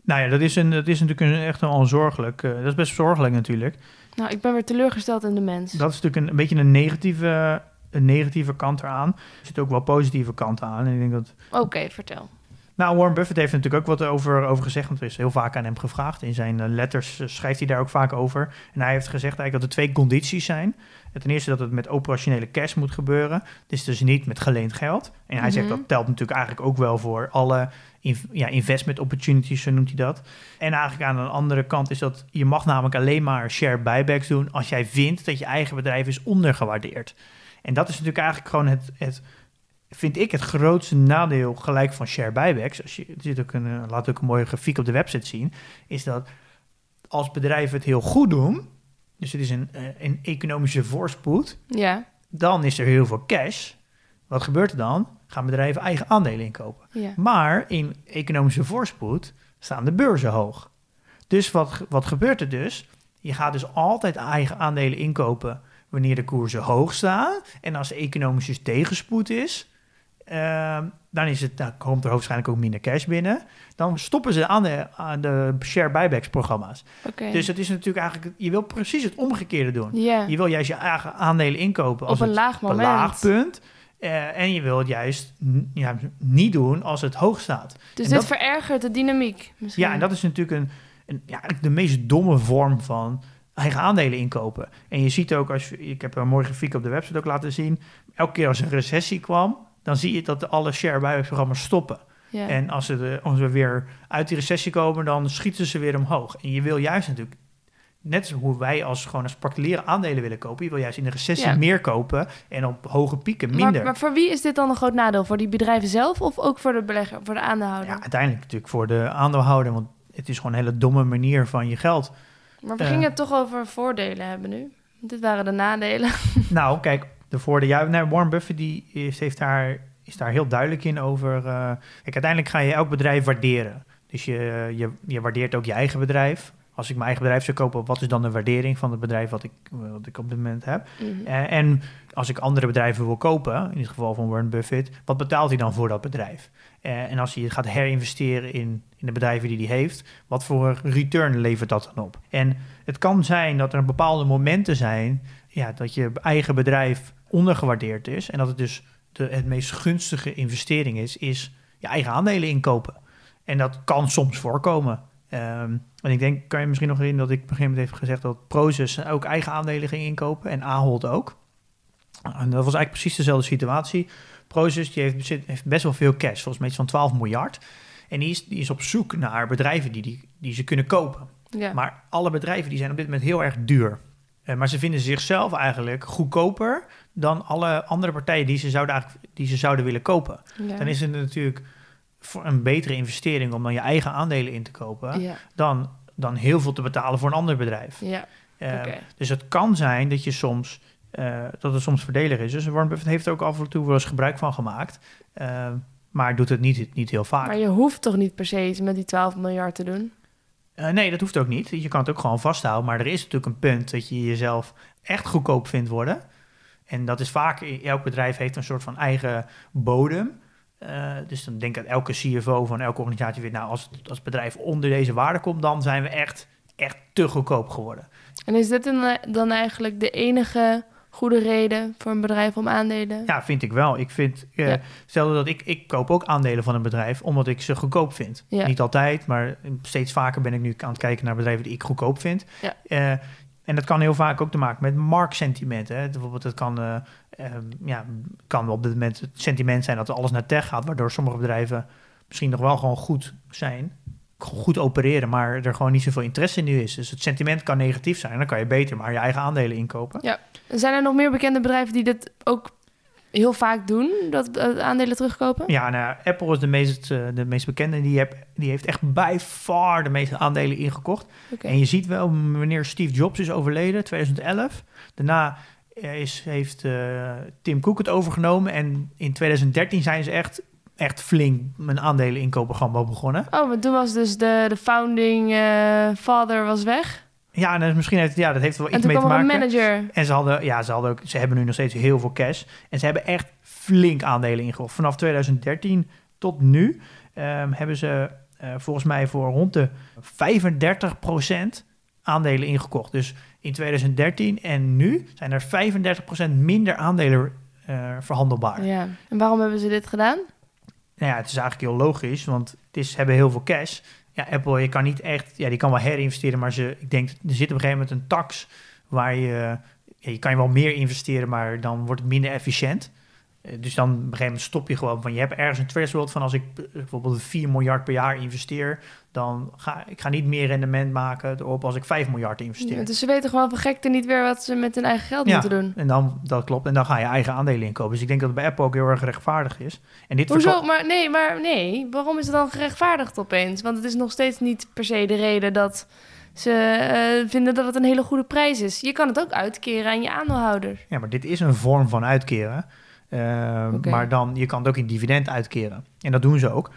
Nou ja, dat is, een, dat is natuurlijk een, echt wel zorgelijk. eh, dat is best zorgelijk natuurlijk. Nou, ik ben weer teleurgesteld in de mens. Dat is natuurlijk een, een beetje een negatieve, een negatieve kant eraan. Er zit ook wel positieve kanten aan. En ik denk dat Oké, vertel. Nou, Warren Buffett heeft natuurlijk ook wat over, over gezegd, want er is heel vaak aan hem gevraagd. In zijn eh, letters eh, schrijft hij daar ook vaak over. En hij heeft gezegd eigenlijk dat er twee condities zijn. Ten eerste dat het met operationele cash moet gebeuren. Dus dus niet met geleend geld. En hij zegt Mhm. dat telt natuurlijk eigenlijk ook wel voor alle ja, investment opportunities, zo noemt hij dat. En eigenlijk aan een andere kant is dat je mag namelijk alleen maar share buybacks doen als jij vindt dat je eigen bedrijf is ondergewaardeerd. En dat is natuurlijk eigenlijk gewoon het, het vind ik het grootste nadeel gelijk van share buybacks. Als je, er zit ook een, laat ook een mooie grafiek op de website zien. Is dat als bedrijven het heel goed doen. Dus het is een, eh, een economische voorspoed. Ja, Dan is er heel veel cash. Wat gebeurt er dan? Gaan bedrijven eigen aandelen inkopen. Ja. Maar in economische voorspoed staan de beurzen hoog. Dus wat, wat gebeurt er dus? Je gaat dus altijd eigen aandelen inkopen wanneer de koersen hoog staan. En als er economische tegenspoed is, ehm, dan, is het, dan komt er waarschijnlijk ook minder cash binnen. Dan stoppen ze aan de, aan de share buybacks programma's. Dus het is natuurlijk eigenlijk, je wil precies het omgekeerde doen. Je wil juist je eigen aandelen inkopen als Op een het laag op een moment. laag punt. Eh, en je wil het juist ja, niet doen als het hoog staat. Dus En dit dat- verergert de dynamiek. Misschien. Ja, en dat is natuurlijk een, een, ja, de meest domme vorm van eigen aandelen inkopen. En je ziet ook, als ik heb een mooie grafiek op de website ook laten zien. Elke keer als een recessie kwam, dan zie je dat alle share buyback programma's stoppen. Ja. En als, ze als we weer uit die recessie komen, dan schieten ze weer omhoog. En je wil juist natuurlijk, net hoe wij als gewoon als particuliere aandelen willen kopen, je wil juist in de recessie Ja. meer kopen en op hoge pieken minder. maar voor wie is dit dan een groot nadeel? Voor die bedrijven zelf of ook voor de belegger, voor de aandeelhouder? ja, uiteindelijk natuurlijk voor de aandeelhouder, want het is gewoon een hele domme manier van je geld Maar we Eh. gingen het toch over voordelen hebben nu. Dit waren de nadelen. Nou, kijk, de voordelen. Ja, Warren Buffett die is, heeft daar, is daar heel duidelijk in over. eh, kijk, uiteindelijk ga je elk bedrijf waarderen. Dus je, je, je waardeert ook je eigen bedrijf. Als ik mijn eigen bedrijf zou kopen, wat is dan de waardering van het bedrijf wat ik, wat ik op dit moment heb? Mhm. Eh, en als ik andere bedrijven wil kopen, in het geval van Warren Buffett, wat betaalt hij dan voor dat bedrijf? Eh, en als hij gaat herinvesteren in, in de bedrijven die hij heeft, wat voor return levert dat dan op? En het kan zijn dat er bepaalde momenten zijn ja, dat je eigen bedrijf ondergewaardeerd is en dat het dus de, het meest gunstige investering is, is je eigen aandelen inkopen. En dat kan soms voorkomen. Ehm, en ik denk, kan je misschien nog herinneren dat ik op een gegeven moment heb gezegd dat Prozus ook eigen aandelen ging inkopen en Ahold ook. En dat was eigenlijk precies dezelfde situatie. Prozus die heeft, bezit- heeft best wel veel cash, volgens mij iets van 12 miljard. En die is, die is op zoek naar bedrijven die, die, die ze kunnen kopen. ja. Maar alle bedrijven die zijn op dit moment heel erg duur. Eh, maar ze vinden zichzelf eigenlijk goedkoper dan alle andere partijen die ze zouden, eigenlijk, die ze zouden willen kopen. ja. Dan is het natuurlijk voor een betere investering om dan je eigen aandelen in te kopen, ja. dan, dan heel veel te betalen voor een ander bedrijf. Ja, Eh. Dus het kan zijn dat je soms eh, dat het soms voordelig is. Dus Warren Buffett heeft er ook af en toe wel eens gebruik van gemaakt. Maar doet het niet, niet heel vaak. Maar je hoeft toch niet per se iets met die 12 miljard te doen? Eh, nee, dat hoeft ook niet. Je kan het ook gewoon vasthouden. Maar er is natuurlijk een punt dat je jezelf echt goedkoop vindt worden. En dat is vaak, elk bedrijf heeft een soort van eigen bodem. Eh, dus dan denk ik dat elke CFO van elke organisatie weet, nou, als als het bedrijf onder deze waarde komt, dan zijn we echt, echt te goedkoop geworden. En is dit een- dan eigenlijk de enige goede reden voor een bedrijf om aandelen? Ja, vind ik wel. Ik vind, Ja. stel dat ik, ik koop ook aandelen van een bedrijf omdat ik ze goedkoop vind. Ja. Niet altijd, maar steeds vaker ben ik nu aan het kijken naar bedrijven die ik goedkoop vind. Ja. Eh, en dat kan heel vaak ook te maken met marktsentiment. Hè. Bijvoorbeeld, het kan, eh, ehm, ja, kan op dit moment het sentiment zijn dat er alles naar tech gaat, waardoor sommige bedrijven misschien nog wel gewoon goed zijn, goed opereren, maar er gewoon niet zoveel interesse in nu is. Dus het sentiment kan negatief zijn, dan kan je beter maar je eigen aandelen inkopen. Zijn er nog meer bekende bedrijven die dit ook heel vaak doen? Dat eh, aandelen terugkopen? Ja, nou, ja, Apple is de meest, eh, de meest bekende. Die, heb, die heeft echt by far de meeste aandelen ingekocht. En je ziet wel, wanneer Steve Jobs is overleden, 2011. Daarna eh, is, heeft Tim Cook het overgenomen. En in 2013 zijn ze echt, echt flink een aandelen inkoopprogramma begonnen. Oh, want toen was dus de, de founding eh, father was weg. Ja, en misschien heeft, ja, dat heeft wel En iets mee te maken. een manager. En ze hadden, ja, ze hadden ook, ze hebben nu nog steeds heel veel cash. En ze hebben echt flink aandelen ingekocht. Vanaf 2013 tot nu ehm, hebben ze eh, volgens mij voor rond de 35% aandelen ingekocht. Dus in 2013 en nu zijn er 35% minder aandelen eh, verhandelbaar. Ja. En waarom hebben ze dit gedaan? Nou ja, het is eigenlijk heel logisch, want het is, hebben heel veel cash. Ja, Apple, je kan niet echt, ja, die kan wel herinvesteren, maar ze, ik denk, er zit op een gegeven moment een tax waar je, je kan je wel meer investeren, maar dan wordt het minder efficiënt. Eh, Dus dan op een gegeven moment stop je gewoon van, je hebt ergens een threshold van als ik bijvoorbeeld 4 miljard per jaar investeer, dan ga ik ga niet meer rendement maken erop als ik 5 miljard investeer. Ja, dus ze weten gewoon van gekte niet weer wat ze met hun eigen geld Ja. moeten doen. En dan, dat klopt, en dan ga je eigen aandelen inkopen. Dus ik denk dat het bij Apple ook heel erg rechtvaardig is. En dit Hoezo? verkla- Maar nee, maar nee. Waarom is het dan gerechtvaardigd opeens? Want het is nog steeds niet per se de reden dat ze eh, vinden dat het een hele goede prijs is. Je kan het ook uitkeren aan je aandeelhouder. Ja, maar dit is een vorm van uitkeren. Eh, Oké. Maar dan, je kan het ook in dividend uitkeren. En dat doen ze ook.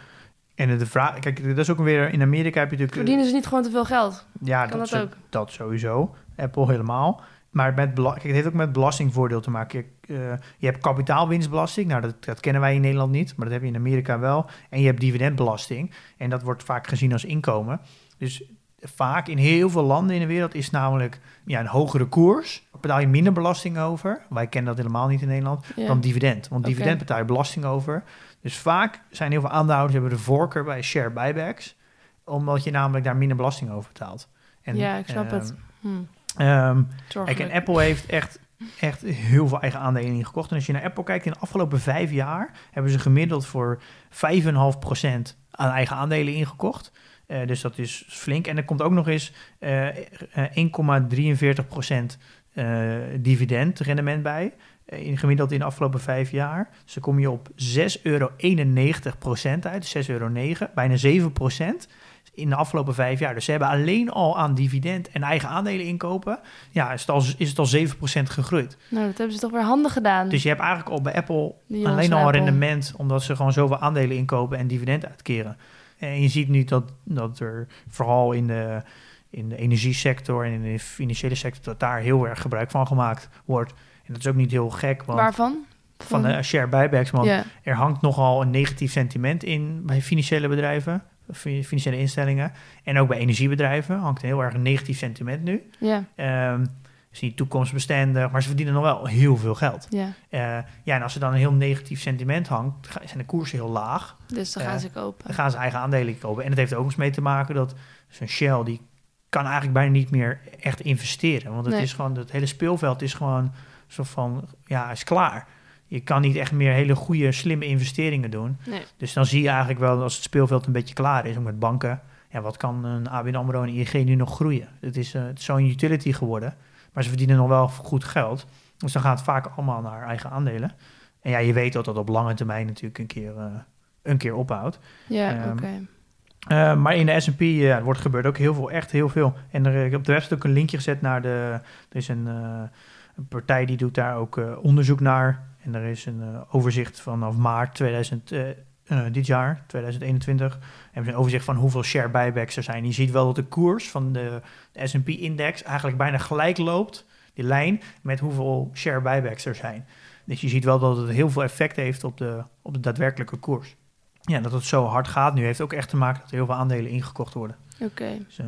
En de vraag, kijk, dat is ook weer, in Amerika heb je natuurlijk... Verdienen ze niet gewoon te veel geld? Ja, dat zo- ook? dat sowieso. Apple helemaal. Maar met kijk, het heeft ook met belastingvoordeel te maken. Kijk, eh, je hebt kapitaalwinstbelasting. Nou, dat, dat kennen wij in Nederland niet, maar dat heb je in Amerika wel. En je hebt dividendbelasting. En dat wordt vaak gezien als inkomen. Dus vaak in heel veel landen in de wereld is namelijk ja, een hogere koers. Daar betaal je minder belasting over. Wij kennen dat helemaal niet in Nederland. Ja. Dan dividend. Want dividend betaal je belasting over. Dus vaak zijn heel veel aandeelhouders hebben de voorkeur bij share buybacks. Omdat je namelijk daar minder belasting over betaalt. En, Ja, ik snap ehm, het. Hm, ehm, Kijk, en Apple heeft echt, echt heel veel eigen aandelen ingekocht. En als je naar Apple kijkt, in de afgelopen vijf jaar hebben ze gemiddeld voor 5,5% aan eigen aandelen ingekocht. Eh, dus dat is flink. En er komt ook nog eens eh, eh, 1,43% eh dividendrendement bij. In, gemiddeld in de afgelopen vijf jaar. Dus dan kom je op 6,91 euro uit. 6,09 euro, bijna 7% in de afgelopen vijf jaar. Dus ze hebben alleen al aan dividend en eigen aandelen inkopen. Ja, is het al, is het al 7% gegroeid. Nou, dat hebben ze toch weer handig gedaan. Dus je hebt eigenlijk al bij Apple alleen al een rendement, omdat ze gewoon zoveel aandelen inkopen en dividend uitkeren. En je ziet nu dat, dat er vooral in de, in de energiesector en in de financiële sector, dat daar heel erg gebruik van gemaakt wordt. En dat is ook niet heel gek, want Waarvan? van de share buybacks, want er hangt nogal een negatief sentiment in bij financiële bedrijven, fi- financiële instellingen. En ook bij energiebedrijven hangt heel erg een negatief sentiment nu. Ja, Ehm is niet toekomstbestendig, maar ze verdienen nog wel heel veel geld. ja. Eh, ja, en als er dan een heel negatief sentiment hangt, zijn de koersen heel laag. Dus dan gaan ze kopen. Dan gaan ze eigen aandelen kopen. En dat heeft ook eens mee te maken dat zo'n Shell, die kan eigenlijk bijna niet meer echt investeren. Want het Nee. is gewoon, het hele speelveld is gewoon zo van, ja, is klaar. Je kan niet echt meer hele goede, slimme investeringen doen. Nee. Dus dan zie je eigenlijk wel als het speelveld een beetje klaar is, ook met banken. Ja, wat kan een ABN AMRO en ING nu nog groeien? Het is, eh, het is zo'n utility geworden, maar ze verdienen nog wel goed geld. Dus dan gaat het vaak allemaal naar eigen aandelen. En ja, je weet dat dat op lange termijn natuurlijk een keer, eh, een keer ophoudt. Ja, Ehm, oké. Eh, maar in de S&P ja, er wordt gebeurd ook heel veel, echt heel veel. En er, ik heb op de website ook een linkje gezet naar de... Er is een, eh, een partij die doet daar ook eh, onderzoek naar. En er is een eh, overzicht vanaf maart 2000, eh, dit jaar, 2021. Hebben ze een overzicht van hoeveel share buybacks er zijn. Je ziet wel dat de koers van de, de S&P-index eigenlijk bijna gelijk loopt, die lijn, met hoeveel share buybacks er zijn. Dus je ziet wel dat het heel veel effect heeft op de, op de daadwerkelijke koers. Ja, dat het zo hard gaat nu heeft ook echt te maken dat er heel veel aandelen ingekocht worden. Oké. Dus, eh,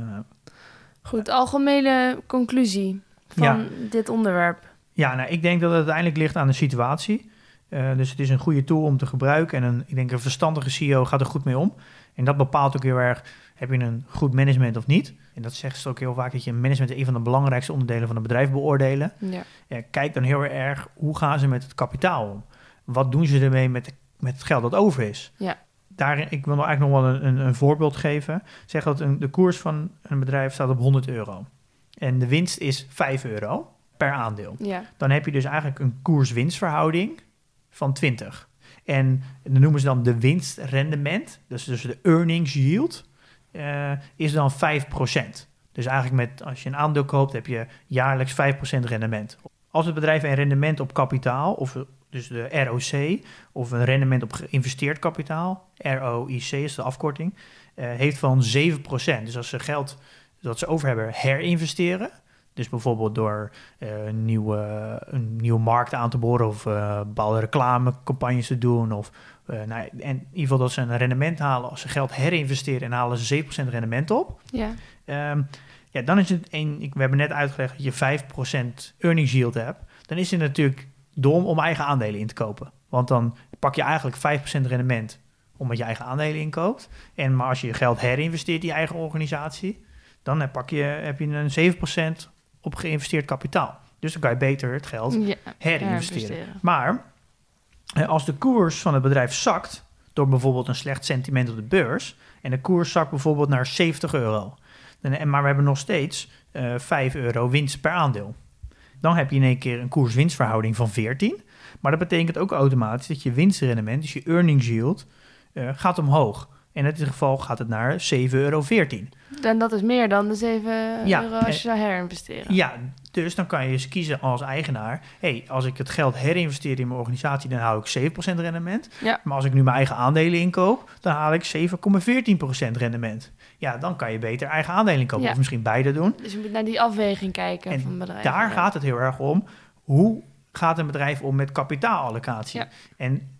Goed, algemene conclusie van Ja. dit onderwerp. ja, nou, ik denk dat het uiteindelijk ligt aan de situatie. Eh, dus het is een goede tool om te gebruiken. En een, ik denk een verstandige CEO gaat er goed mee om. En dat bepaalt ook heel erg, heb je een goed management of niet? En dat zegt ze ook heel vaak, dat je een management een van de belangrijkste onderdelen van een bedrijf beoordelen. Ja. Kijk dan heel erg, hoe gaan ze met het kapitaal om? Wat doen ze ermee met, met het geld dat over is? Ja. Daarin, ik wil nog eigenlijk nog wel een, een, een voorbeeld geven. Zeg dat een, de koers van een bedrijf staat op 100 euro. En de winst is 5 euro per aandeel. Ja. Dan heb je dus eigenlijk een koers-winstverhouding van 20. En dan noemen ze dan de winstrendement, dus, dus de earnings yield, eh, is dan 5%. Dus eigenlijk met, als je een aandeel koopt, heb je jaarlijks 5% rendement. Als het bedrijf een rendement op kapitaal, of dus de ROC, of een rendement op geïnvesteerd kapitaal, ROIC is de afkorting, eh, heeft van 7%. Dus als ze geld dat ze over hebben herinvesteren, dus bijvoorbeeld door eh, een, nieuwe, een nieuwe markt aan te boren of eh, bepaalde reclamecampagnes te doen. Of, eh, nou, en in ieder geval dat ze een rendement halen als ze geld herinvesteren en halen ze 7% rendement op. Ja. Ehm, ja, dan is het een, ik, we hebben net uitgelegd dat je 5% earnings yield hebt. Dan is het natuurlijk dom om eigen aandelen in te kopen. Want dan pak je eigenlijk 5% rendement omdat je eigen aandelen inkoopt. En maar als je je geld herinvesteert in je eigen organisatie, dan heb, pak je, heb je een 7% op geïnvesteerd kapitaal. Dus dan kan je beter het geld ja. herinvesteren. Maar eh, als de koers van het bedrijf zakt door bijvoorbeeld een slecht sentiment op de beurs en de koers zakt bijvoorbeeld naar 70 euro, dan, en maar we hebben nog steeds eh 5 euro winst per aandeel. Dan heb je in één keer een koers-winstverhouding van 14. Maar dat betekent ook automatisch dat je winstrendement, dus je earnings yield, eh, gaat omhoog. In dit geval gaat het naar 7,14 euro. En dat is meer dan de 7 Ja, euro als je eh, zou herinvesteren. Ja, dus dan kan je eens kiezen als eigenaar. hey, als ik het geld herinvesteer in mijn organisatie, dan hou ik 7% rendement. Ja. Maar als ik nu mijn eigen aandelen inkoop, dan haal ik 7,14% rendement. Ja, dan kan je beter eigen aandelen kopen. Ja. Of misschien beide doen. Dus je moet naar die afweging kijken En van bedrijven. Daar gaat het heel erg om. Hoe gaat een bedrijf om met kapitaalallocatie? Ja. En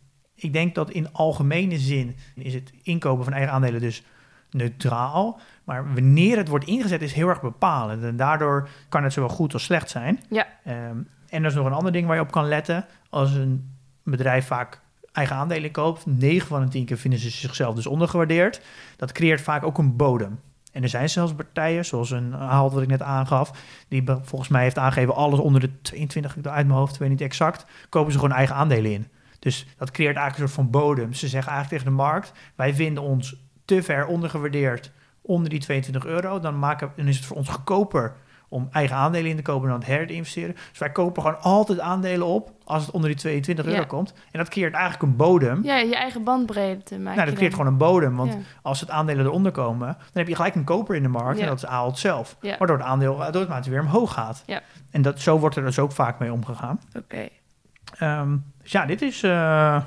ik denk dat in algemene zin is het inkopen van eigen aandelen dus neutraal. Maar wanneer het wordt ingezet is heel erg bepalend. En daardoor kan het zowel goed als slecht zijn. Ja. Ehm, en er is nog een ander ding waar je op kan letten. Als een bedrijf vaak eigen aandelen koopt, 9 van de 10 keer vinden ze zichzelf dus ondergewaardeerd. Dat creëert vaak ook een bodem. En er zijn zelfs partijen, zoals een haal wat ik net aangaf, die volgens mij heeft aangegeven alles onder de 22 ik doe uit mijn hoofd, weet niet exact, kopen ze gewoon eigen aandelen in. Dus dat creëert eigenlijk een soort van bodem. Ze zeggen eigenlijk tegen de markt, wij vinden ons te ver ondergewaardeerd onder die 22 euro. Dan, maken, dan is het voor ons goedkoper om eigen aandelen in te kopen dan het herinvesteren. Dus wij kopen gewoon altijd aandelen op als het onder die 22 euro Ja. komt. En dat creëert eigenlijk een bodem. Ja, je eigen bandbreedte maak nou, dat creëert gewoon een bodem. Want Ja. als het aandelen eronder komen, dan heb je gelijk een koper in de markt. Ja. En dat is Ahold zelf. Waardoor het aandeel automatisch weer omhoog gaat. Ja. En dat, zo wordt er dus ook vaak mee omgegaan. Oké, Ehm, dus ja, dit is... eh,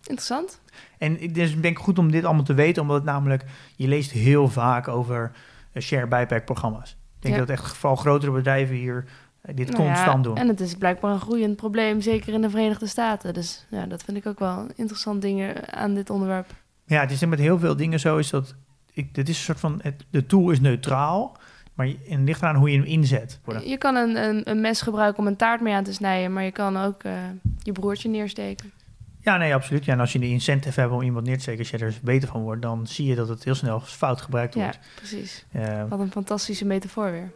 interessant. en het is denk ik goed om dit allemaal te weten, omdat het namelijk... Je leest heel vaak over eh, share buyback programma's. Ik denk Ja. dat echt vooral grotere bedrijven hier eh, dit Nou ja, constant doen. En het is blijkbaar een groeiend probleem, zeker in de Verenigde Staten. Dus ja, dat vind ik ook wel interessant dingen aan dit onderwerp. Ja, het is met heel veel dingen zo is dat... Ik, dit is een soort van... Het, de tool is neutraal, maar het ligt eraan hoe je hem inzet. Je kan een, een, een mes gebruiken om een taart mee aan te snijden, maar je kan ook eh, je broertje neersteken. Ja, nee, absoluut. Ja, en als je de incentive hebt om iemand neer te steken, als je er beter van wordt, dan zie je dat het heel snel fout gebruikt Ja, wordt. precies. Eh, Wat een fantastische metafoor weer.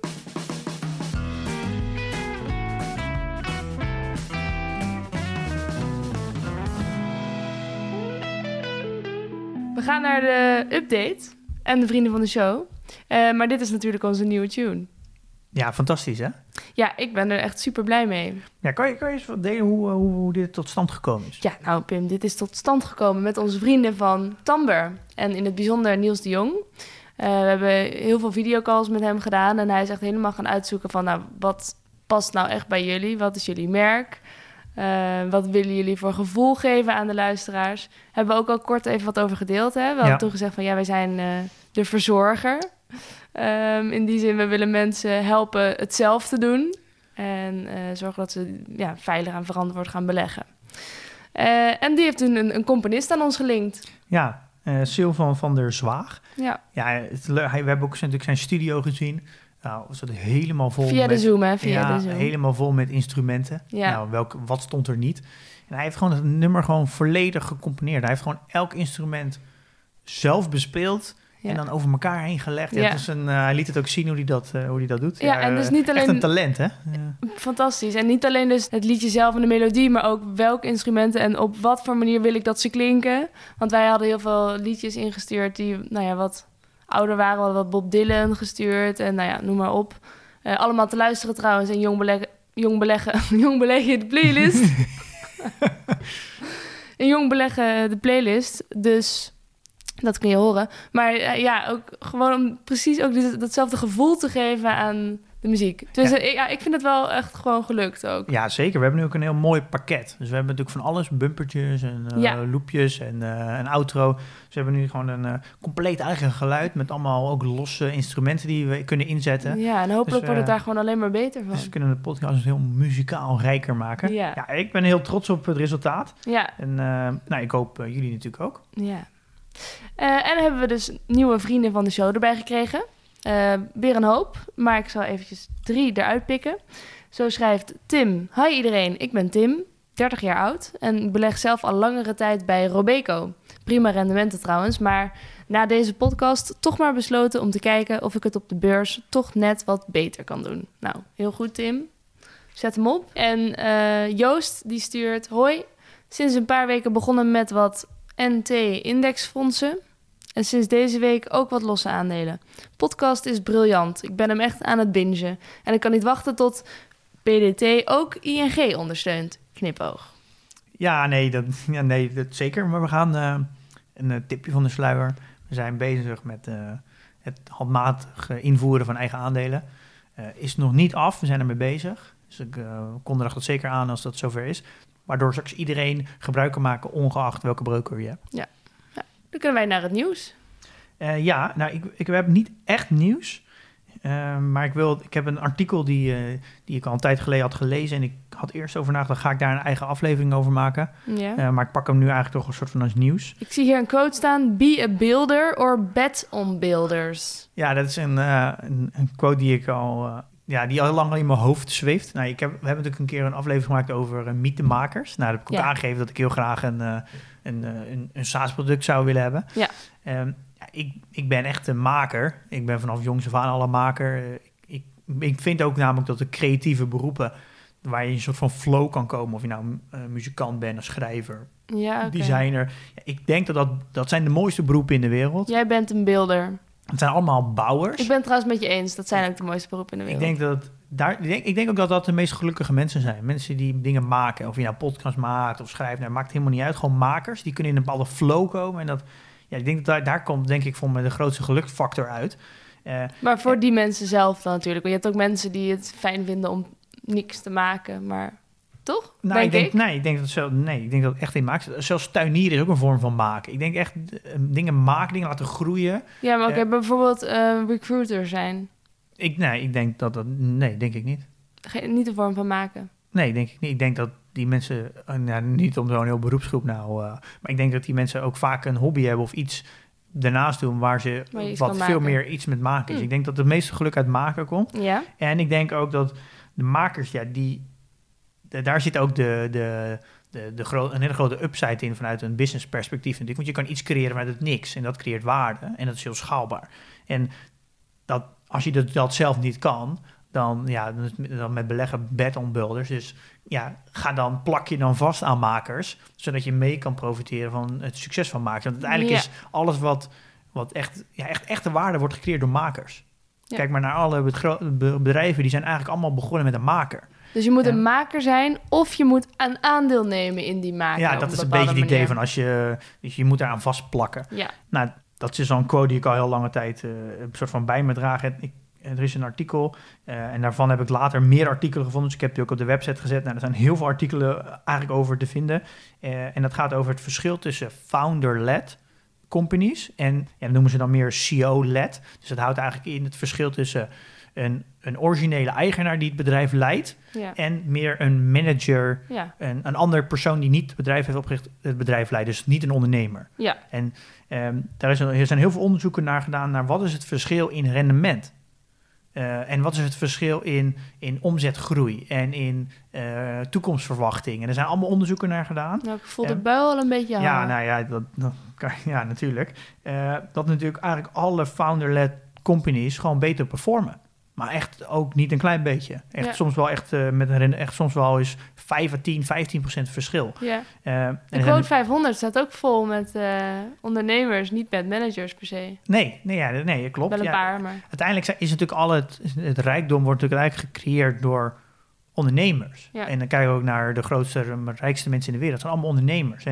We gaan naar de update en de vrienden van de show. Eh, maar dit is natuurlijk onze nieuwe tune. ja, fantastisch hè? Ja, ik ben er echt super blij mee. Ja, kan je, kan je eens wat delen hoe, eh, hoe, hoe dit tot stand gekomen is? Ja, nou Pim, dit is tot stand gekomen met onze vrienden van Tamber. En in het bijzonder Niels de Jong. Eh, we hebben heel veel videocalls met hem gedaan. En hij is echt helemaal gaan uitzoeken van... Nou, wat past nou echt bij jullie? Wat is jullie merk? Wat willen jullie voor gevoel geven aan de luisteraars? Hebben we ook al kort even wat over gedeeld. Hè? We hadden Ja. toen gezegd van... Ja, wij zijn de verzorger. Ehm, in die zin, we willen mensen helpen het zelf te doen. En eh, zorgen dat ze ja, veilig en verantwoord gaan beleggen. Eh, en die heeft een, een componist aan ons gelinkt. Ja, eh Sylvan van der Zwaag. Ja, Ja, het, le- hij, we hebben ook natuurlijk zijn studio gezien. Nou, was dat helemaal vol via de met... Zoom, hè? Via ja, de Zoom. helemaal vol met instrumenten. Ja. Nou, welk, wat stond er niet? En hij heeft gewoon het nummer gewoon volledig gecomponeerd. Hij heeft gewoon elk instrument zelf bespeeld. En dan over elkaar heen gelegd. Ja. Is een, eh, hij liet het ook zien hoe hij dat, eh, hoe hij dat doet. Ja, en dus eh, niet Echt alleen- een talent, hè? Ja. Fantastisch. En niet alleen dus het liedje zelf en de melodie, maar ook welke instrumenten en op wat voor manier wil ik dat ze klinken. Want wij hadden heel veel liedjes ingestuurd die, nou ja, wat ouder waren. We hadden wat Bob Dylan gestuurd en nou ja, noem maar op. Allemaal te luisteren trouwens en Jong Beleggen, jong beleggen, jong beleggen de playlist. en Jong Beleggen de playlist, dus dat kun je horen. Maar eh, ja, ook gewoon om precies ook dit- datzelfde gevoel te geven aan de muziek. Dus Ja. ja. ja, ik vind het wel echt gewoon gelukt ook. ja, zeker. We hebben nu ook een heel mooi pakket. Dus we hebben natuurlijk van alles. Bumpertjes en eh, Ja. loopjes en eh, een outro. Dus we hebben nu gewoon een eh, compleet eigen geluid... met allemaal ook losse instrumenten die we kunnen inzetten. Ja, en hopelijk Dus, wordt het eh, daar gewoon alleen maar beter van. Dus we kunnen de podcast heel muzikaal rijker maken. Ja. ja, ik ben heel trots op het resultaat. Ja, En eh, nou, ik hoop eh, jullie natuurlijk ook. ja. Eh, en hebben we dus nieuwe vrienden van de show erbij gekregen. Eh, weer een hoop, maar ik zal eventjes drie eruit pikken. Zo schrijft Tim. Hi iedereen, ik ben Tim, 30 jaar oud en beleg zelf al langere tijd bij Robeco. Prima rendementen trouwens, maar na deze podcast toch maar besloten om te kijken of ik het op de beurs toch net wat beter kan doen. Nou, heel goed Tim. Zet hem op. En eh, Joost die stuurt: Hoi, sinds een paar weken begonnen met wat NT-indexfondsen. En sinds deze week ook wat losse aandelen. Podcast is briljant. Ik ben hem echt aan het bingen. En ik kan niet wachten tot PDT ook ING ondersteunt. Knipoog. Ja, nee, dat, ja, nee dat zeker. Maar we gaan eh, een eh, tipje van de sluier. We zijn bezig met eh, het handmatig invoeren van eigen aandelen. Is nog niet af, we zijn ermee bezig. Dus ik uh, kondig dat zeker aan als dat zover is. Waardoor straks iedereen gebruik kan maken, ongeacht welke broker je hebt. Ja, ja. dan kunnen wij naar het nieuws. Uh, ja, nou, ik, ik heb niet echt nieuws. Uh, maar ik, wil, ik heb een artikel die, uh, die ik al een tijd geleden had gelezen. En ik had eerst over nagedacht, ga ik daar een eigen aflevering over maken. Ja. Uh, maar ik pak hem nu eigenlijk toch een soort van als nieuws. Ik zie hier een quote staan, be a builder or bet on builders. Ja, dat is een, een, een, quote die ik al... ja, die al lang in mijn hoofd zweeft. Nou, ik heb, we hebben natuurlijk een keer een aflevering gemaakt over uh, mythemakers. Nou, daar heb ik ook Ja. aangegeven dat ik heel graag een, een, een, een SaaS-product zou willen hebben. Ja. Um, ja, ik, ik ben echt een maker. Ik ben vanaf jongs af aan al een maker. Uh, ik, ik vind ook namelijk dat de creatieve beroepen... waar je een soort van flow kan komen... of je nou muzikant bent, een schrijver, Ja, designer... Ja, ik denk dat, dat dat zijn de mooiste beroepen in de wereld. Jij bent een builder. Het zijn allemaal bouwers. Ik ben het trouwens met je eens. Dat zijn ook de mooiste beroepen in de Ik wereld. denk dat daar, ik denk, ik denk ook dat dat de meest gelukkige mensen zijn. Mensen die dingen maken. Of je nou podcast maakt of schrijft. Nou, maakt helemaal niet uit. Gewoon makers. Die kunnen in een bepaalde flow komen. En dat, ja, ik denk dat daar, daar komt, denk ik, voor me de grootste geluksfactor uit. Uh, Maar voor die mensen zelf dan natuurlijk. Want je hebt ook mensen die het fijn vinden om niks te maken. Maar toch? nou, denk ik denk, ik. Nee, ik denk dat zo, nee, ik denk dat echt in maakt. Zelfs tuinieren is ook een vorm van maken. Ik denk echt uh, dingen maken, dingen laten groeien. Ja, maar ook Ja. bijvoorbeeld eh, recruiter zijn. Ik, nee, ik denk dat dat. Nee, denk ik niet. Geen, niet een vorm van maken. Nee, denk ik niet. Ik denk dat die mensen, uh, nou, niet om zo'n heel beroepsgroep nou, uh, maar ik denk dat die mensen ook vaak een hobby hebben of iets daarnaast doen waar ze wat veel maken. meer iets met maken is. Hm. Ik denk dat het meeste geluk uit maken komt. Ja? En ik denk ook dat de makers, ja, die, de- daar zit ook de, de, de, de een hele grote upside in vanuit een business perspectief natuurlijk. Want je kan iets creëren vanuit het niks en dat creëert waarde en dat is heel schaalbaar. En dat, als je dat, dat zelf niet kan, dan, ja, dan, met beleggen bet on builders. Dus ja, ga dan, plak je dan vast aan makers, zodat je mee kan profiteren van het succes van makers. Want uiteindelijk Ja. is alles wat, wat echt, ja, echt echte waarde wordt gecreëerd door makers. Ja. Kijk maar naar alle bedrijven, die zijn eigenlijk allemaal begonnen met een maker. Dus je moet een maker zijn of je moet een aandeel nemen in die maker. ja, dat is een beetje het idee van als je, dus je moet eraan vastplakken. Ja, Nou, dat is zo'n quote die ik al heel lange tijd eh, een soort van bij me draag. En Ik, er is een artikel eh, en daarvan heb ik later meer artikelen gevonden. Dus ik heb die ook op de website gezet. Nou, er zijn heel veel artikelen eigenlijk over te vinden. Eh, en dat gaat over het verschil tussen founder-led companies en ja, dat noemen ze dan meer CEO-led. Dus dat houdt eigenlijk in het verschil tussen een, een originele eigenaar die het bedrijf leidt ja, en meer een manager, ja, een, een andere persoon die niet het bedrijf heeft opgericht, het bedrijf leidt. Dus niet een ondernemer. ja. En ehm, daar is een, er zijn heel veel onderzoeken naar gedaan naar wat is het verschil in rendement. Eh, en wat is het verschil in, in omzetgroei en in eh, toekomstverwachting. En er zijn allemaal onderzoeken naar gedaan. Nou, ik voel Ja. de buil al een beetje Ja, hangen. nou ja, dat, dat kan- ja natuurlijk. Eh, dat natuurlijk eigenlijk alle founder-led companies gewoon beter performen. Maar echt ook niet een klein beetje. Echt Ja. soms wel echt eh, met een echt soms wel eens 5 à 10, 15 procent verschil. Ja. Eh, en De quote 500 staat ook vol met eh, ondernemers, niet met managers per se. Nee, nee, ja, nee, klopt. Wel een ja. paar, maar... uiteindelijk is natuurlijk al het, het rijkdom wordt natuurlijk eigenlijk gecreëerd door ondernemers. Ja. En dan kijk je ook naar de grootste, rijkste mensen in de wereld. Dat zijn allemaal ondernemers.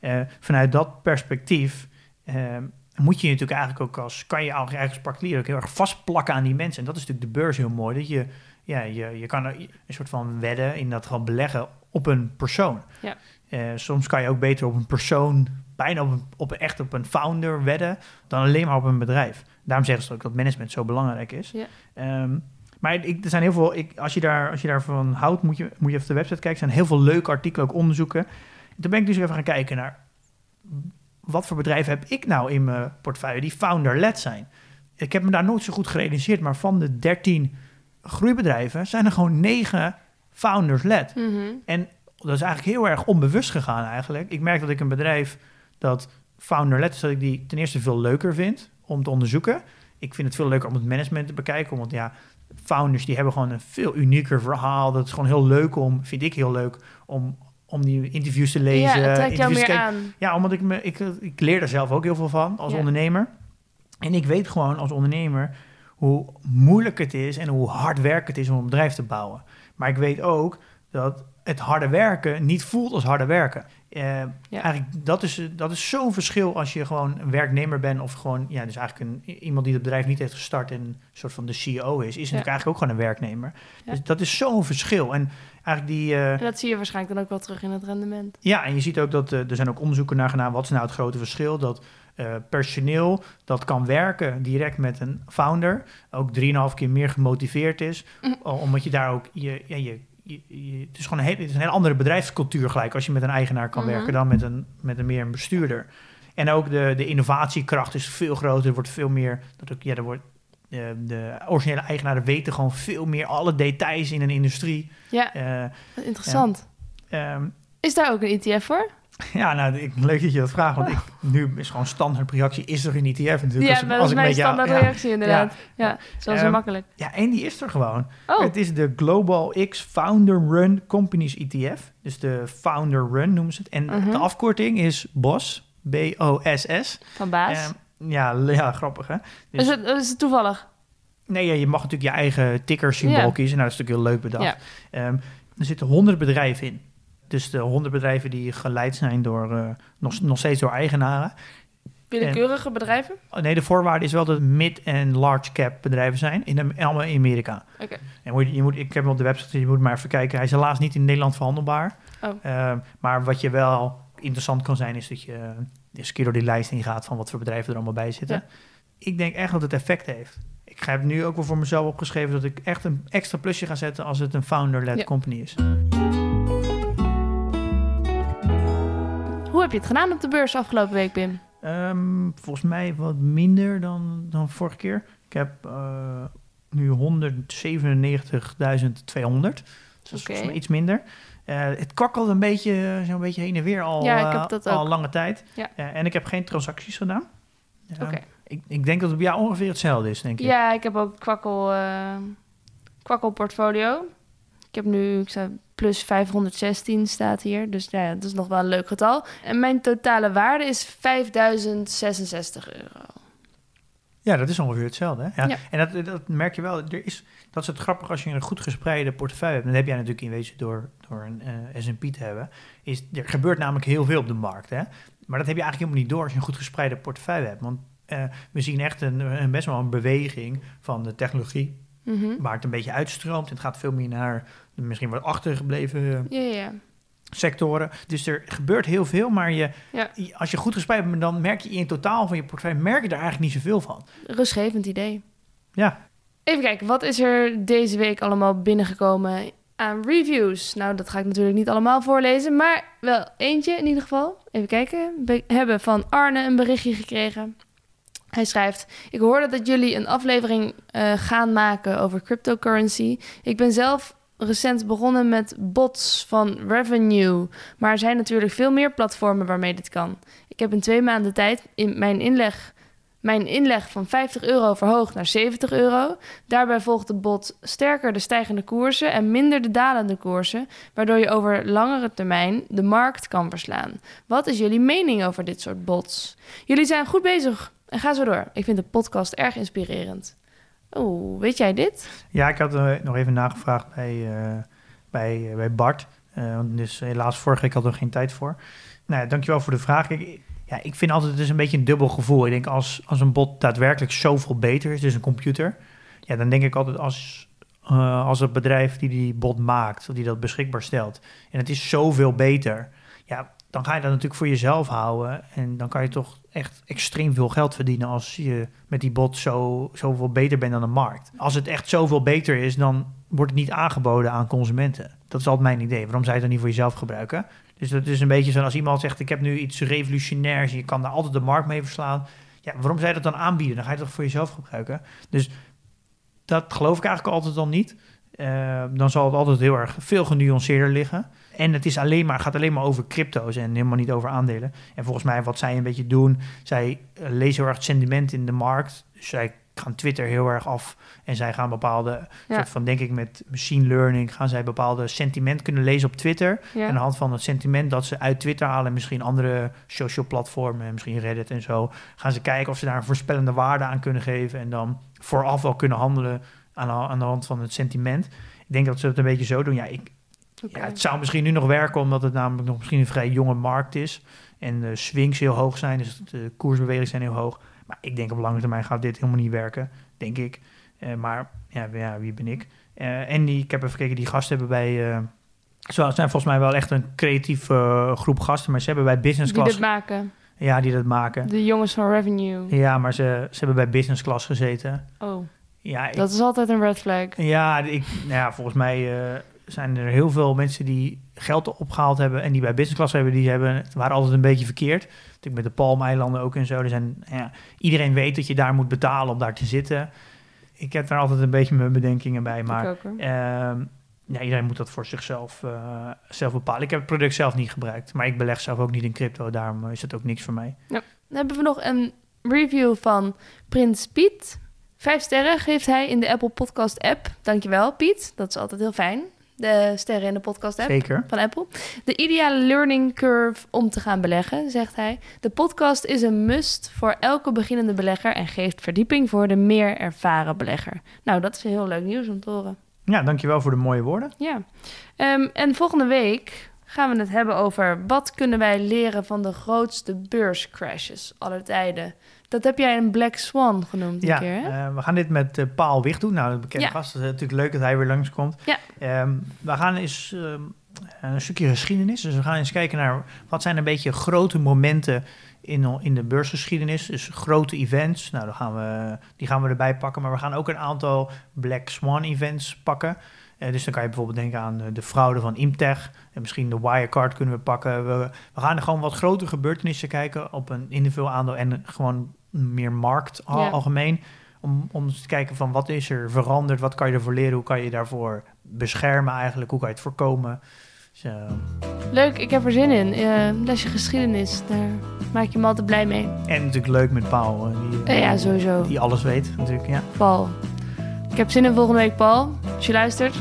En vanuit dat perspectief eh, moet je natuurlijk eigenlijk ook als, kan je eigenlijk als particulier ook heel erg vastplakken aan die mensen. En dat is natuurlijk de beurs heel mooi. Dat je, ja, je, je kan een soort van wedden, in dat geval beleggen, op een persoon. Ja. Eh, soms kan je ook beter op een persoon, bijna op, een, op een- echt op een founder wedden, dan alleen maar op een bedrijf. Daarom zeggen ze ook dat management zo belangrijk is. Ja. Ehm, maar ik, er zijn heel veel, ik, als, je daar, als je daarvan houdt, moet je, moet je even de website kijken. Er zijn heel veel leuke artikelen, ook onderzoeken. Toen ben ik dus even gaan kijken naar wat voor bedrijven heb ik nou in mijn portefeuille die founder-led zijn. Ik heb me daar nooit zo goed gerealiseerd, maar van de 13 groeibedrijven zijn er gewoon 9 founders-led. Mhm. En dat is eigenlijk heel erg onbewust gegaan eigenlijk. Ik merk dat ik een bedrijf dat founder-led is, dat ik die ten eerste veel leuker vind om te onderzoeken. Ik vind het veel leuker om het management te bekijken, omdat ja, founders die hebben gewoon een veel unieker verhaal. Dat is gewoon heel leuk om, vind ik heel leuk, om, om die interviews te lezen. ja, het trekt jou interviews te meer kijken. aan. Ja, omdat ik, me, ik, ik leer er zelf ook heel veel van als Ja. ondernemer. En ik weet gewoon als ondernemer hoe moeilijk het is en hoe hard werk het is om een bedrijf te bouwen. Maar ik weet ook dat het harde werken niet voelt als harde werken. Uh, Eigenlijk, dat is, dat is zo'n verschil als je gewoon een werknemer bent of gewoon, ja, dus eigenlijk een, iemand die het bedrijf niet heeft gestart en een soort van de CEO is, is natuurlijk eigenlijk ook gewoon een werknemer. Dus dat is zo'n verschil. En eigenlijk die... Uh, dat zie je waarschijnlijk dan ook wel terug in het rendement. Ja, en je ziet ook dat uh, er zijn ook onderzoeken naar gedaan, wat is nou het grote verschil? Dat personeel dat kan werken direct met een founder, ook 3,5 keer meer gemotiveerd is, mm. omdat je daar ook je, ja, je het, is gewoon een hele, het is een hele andere bedrijfscultuur gelijk als je met een eigenaar kan mhm. werken dan met een, met een meer een bestuurder. En ook de, de innovatiekracht is veel groter. Er wordt veel meer. Dat ook, ja, er wordt, de, de originele eigenaren weten gewoon veel meer alle details in een industrie. Ja, uh, interessant. Ehm, is daar ook een ETF voor? Ja, nou, ik, leuk dat je dat vraagt, want ik, nu is gewoon standaard reactie, is er een ETF natuurlijk. Ja, dat is mijn standaard reactie inderdaad. Ja, ja zo um, makkelijk. Ja, en die is er gewoon. Oh. Het is de Global X Founder Run Companies ETF. Dus de Founder Run noemen ze het. En uh-huh. de afkorting is BOS, B-O-S-S. Van baas. Um, ja, ja, grappig hè. Dus, is, het, is het toevallig? Nee, ja, je mag natuurlijk je eigen ticker symbool kiezen. Nou, dat is natuurlijk heel leuk bedacht. Um, er zitten honderd bedrijven in. Dus de honderd bedrijven die geleid zijn door, uh, nog, nog steeds door eigenaren. Willekeurige bedrijven? Oh, nee, de voorwaarde is wel dat mid- en large cap bedrijven zijn. In, allemaal in Amerika. Oké. En moet, je moet, ik heb hem op de website, je moet maar even kijken. Hij is helaas niet in Nederland verhandelbaar. Oh. Uh, maar wat je wel interessant kan zijn, is dat je eens een keer door die lijst heen gaat van wat voor bedrijven er allemaal bij zitten. Ik denk echt dat het effect heeft. Ik heb nu ook wel voor mezelf opgeschreven dat ik echt een extra plusje ga zetten als het een founder-led company is. Hoe heb je het gedaan op de beurs afgelopen week, Pim? Um, volgens mij wat minder dan, dan vorige keer. Ik heb uh, nu 197.200. Dus dat is okay. iets minder. Uh, het kwakkelt een beetje, zo'n beetje heen en weer al, ja, uh, al lange tijd. Ja. en ik heb geen transacties gedaan. Oké. Ik, ik, denk dat het bij jou ongeveer hetzelfde is, denk ik. Ja, ik heb ook kwakkel, kwakkel portfolio. Ik heb nu, ik plus 516 staat hier. Dus ja, dat is nog wel een leuk getal. En mijn totale waarde is 5066 euro. Ja, dat is ongeveer hetzelfde. Hè? Ja. En dat, dat merk je wel. Er is, dat is het grappig als je een goed gespreide portefeuille hebt. Dan heb jij natuurlijk in wezen door, door een uh, S&P te hebben. Is, er gebeurt namelijk heel veel op de markt. Hè? Maar dat heb je eigenlijk helemaal niet door als je een goed gespreide portefeuille hebt. Want uh, we zien echt een, een, best wel een beweging van de technologie. Mm Waar het een beetje uitstroomt. Het gaat veel meer naar misschien wat achtergebleven ja, ja. Sectoren. Dus er gebeurt heel veel, maar je, als je goed gespreid bent, dan merk je in totaal van je portefeuille, merk je er eigenlijk niet zoveel van. Rustgevend idee. Ja. Even kijken, wat is er deze week allemaal binnengekomen aan reviews? Nou, dat ga ik natuurlijk niet allemaal voorlezen, maar wel eentje in ieder geval. Even kijken. We hebben van Arne een berichtje gekregen. Hij schrijft: Ik hoorde dat jullie een aflevering uh, gaan maken over cryptocurrency. Ik ben zelf recent begonnen met bots van Revenue. Maar er zijn natuurlijk veel meer platformen waarmee dit kan. Ik heb in twee maanden tijd mijn inleg, mijn inleg van 50 euro verhoogd naar 70 euro. Daarbij volgt de bot sterker de stijgende koersen en minder de dalende koersen, waardoor je over langere termijn de markt kan verslaan. Wat is jullie mening over dit soort bots? Jullie zijn goed bezig en ga zo door. Ik vind de podcast erg inspirerend. Oh, weet jij dit? Ja, ik had uh, nog even nagevraagd bij, uh, bij, uh, bij Bart. dus helaas, vorige week hadden we geen tijd voor. Nou, ja, dankjewel voor de vraag. Ik, ja, ik vind altijd, is een beetje een dubbel gevoel. Ik denk, als, als een bot daadwerkelijk zoveel beter is, dus een computer... Ja, dan denk ik altijd, als, als het bedrijf die die bot maakt, die dat beschikbaar stelt... en het is zoveel beter... Ja, dan ga je dat natuurlijk voor jezelf houden. En dan kan je toch echt extreem veel geld verdienen als je met die bot zo, zoveel beter bent dan de markt. Als het echt zoveel beter is, dan wordt het niet aangeboden aan consumenten. Dat is altijd mijn idee. Waarom zou je het dan niet voor jezelf gebruiken? Dus dat is een beetje zo als iemand zegt: Ik heb nu iets revolutionairs, je kan daar altijd de markt mee verslaan. Ja, waarom zou je dat dan aanbieden? Dan ga je het toch voor jezelf gebruiken. Dus dat geloof ik eigenlijk altijd al niet. Uh, dan zal het altijd heel erg veel genuanceerder liggen. En het is alleen maar, gaat alleen maar over crypto's en helemaal niet over aandelen. En volgens mij wat zij een beetje doen, zij eh, lezen heel erg het sentiment in de markt. Dus zij gaan Twitter heel erg af en zij gaan bepaalde, soort van denk ik met machine learning, gaan zij bepaalde sentiment kunnen lezen op Twitter. En aan de hand van het sentiment dat ze uit Twitter halen, misschien andere social platformen, misschien Reddit en zo, gaan ze kijken of ze daar een voorspellende waarde aan kunnen geven en dan vooraf wel kunnen handelen aan, aan de hand van het sentiment. Ik denk dat ze het een beetje zo doen. Ja, ik, Ja, het zou misschien nu nog werken, omdat het namelijk nog misschien een vrij jonge markt is. En de swings heel hoog zijn, dus de koersbewegingen zijn heel hoog. Maar ik denk op lange termijn gaat dit helemaal niet werken, denk ik. Eh, maar ja, ja, wie ben ik? Eh, en die, ik heb even gekeken, die gasten hebben bij... eh het zijn volgens mij wel echt een creatieve groep gasten, maar ze hebben bij business Die class... dit maken. Ja, die dat maken. De jongens van Revenue. Ja, maar ze, ze hebben bij business class gezeten. Oh, Ja, ik, dat is altijd een red flag. ja, ik, nou ja, volgens mij zijn er heel veel mensen die geld opgehaald hebben en die bij business class hebben, die hebben, het waren altijd een beetje verkeerd. Natuurlijk met de Palmeilanden ook en zo. Er zijn, ja, iedereen weet dat je daar moet betalen om daar te zitten. Ik heb daar altijd een beetje mijn bedenkingen bij, maar ik ook, ehm, ja, iedereen moet dat voor zichzelf eh, zelf bepalen. Ik heb het product zelf niet gebruikt, maar ik beleg zelf ook niet in crypto, daarom is het ook niks voor mij. Dan hebben we nog een review van Prins Piet. Vijf sterren geeft hij in de Apple Podcast app. Dankjewel, Piet. Dat is altijd heel fijn. De sterren in de podcast app Zeker. van Apple. De ideale learning curve om te gaan beleggen, zegt hij. De podcast is een must voor elke beginnende belegger en geeft verdieping voor de meer ervaren belegger. Nou, dat is heel leuk nieuws om te horen. Ja, dankjewel voor de mooie woorden. Ja. Ehm, en volgende week gaan we het hebben over wat kunnen wij leren van de grootste beurscrashes aller tijden. Dat heb jij een Black Swan genoemd een Ja, keer, hè? eh, we gaan dit met eh, Paul Wicht doen. Nou, de bekende Ja. gast. Het is natuurlijk leuk dat hij weer langskomt. Ja. Ehm, we gaan eens ehm, een stukje geschiedenis. Dus we gaan eens kijken naar wat zijn een beetje grote momenten in, in de beursgeschiedenis. Dus grote events. Nou, dan gaan we, die gaan we erbij pakken. Maar we gaan ook een aantal Black Swan events pakken. Eh, dus dan kan je bijvoorbeeld denken aan eh, de fraude van Imtech. En misschien de Wirecard kunnen we pakken. We, we gaan er gewoon wat grote gebeurtenissen kijken op een individueel aandeel en gewoon meer markt al- Ja. algemeen. Om, om te kijken van wat is er veranderd, wat kan je ervoor leren, hoe kan je daarvoor beschermen eigenlijk, hoe kan je het voorkomen. Dus, eh, Leuk, ik heb er zin in. Eh, lesje geschiedenis, daar maak je me altijd blij mee. en natuurlijk leuk met Paul, die, ja, sowieso. die alles weet natuurlijk. Ja. Paul. Ik heb zin in volgende week, Paul. Als je luistert,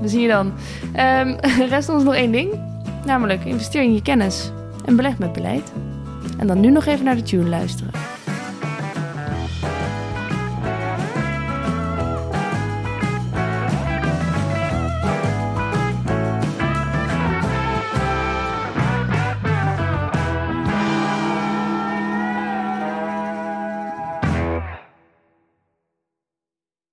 we zien je dan. Ehm rest ons nog één ding. Namelijk, investeer in je kennis en beleg met beleid. En dan nu nog even naar de tune luisteren.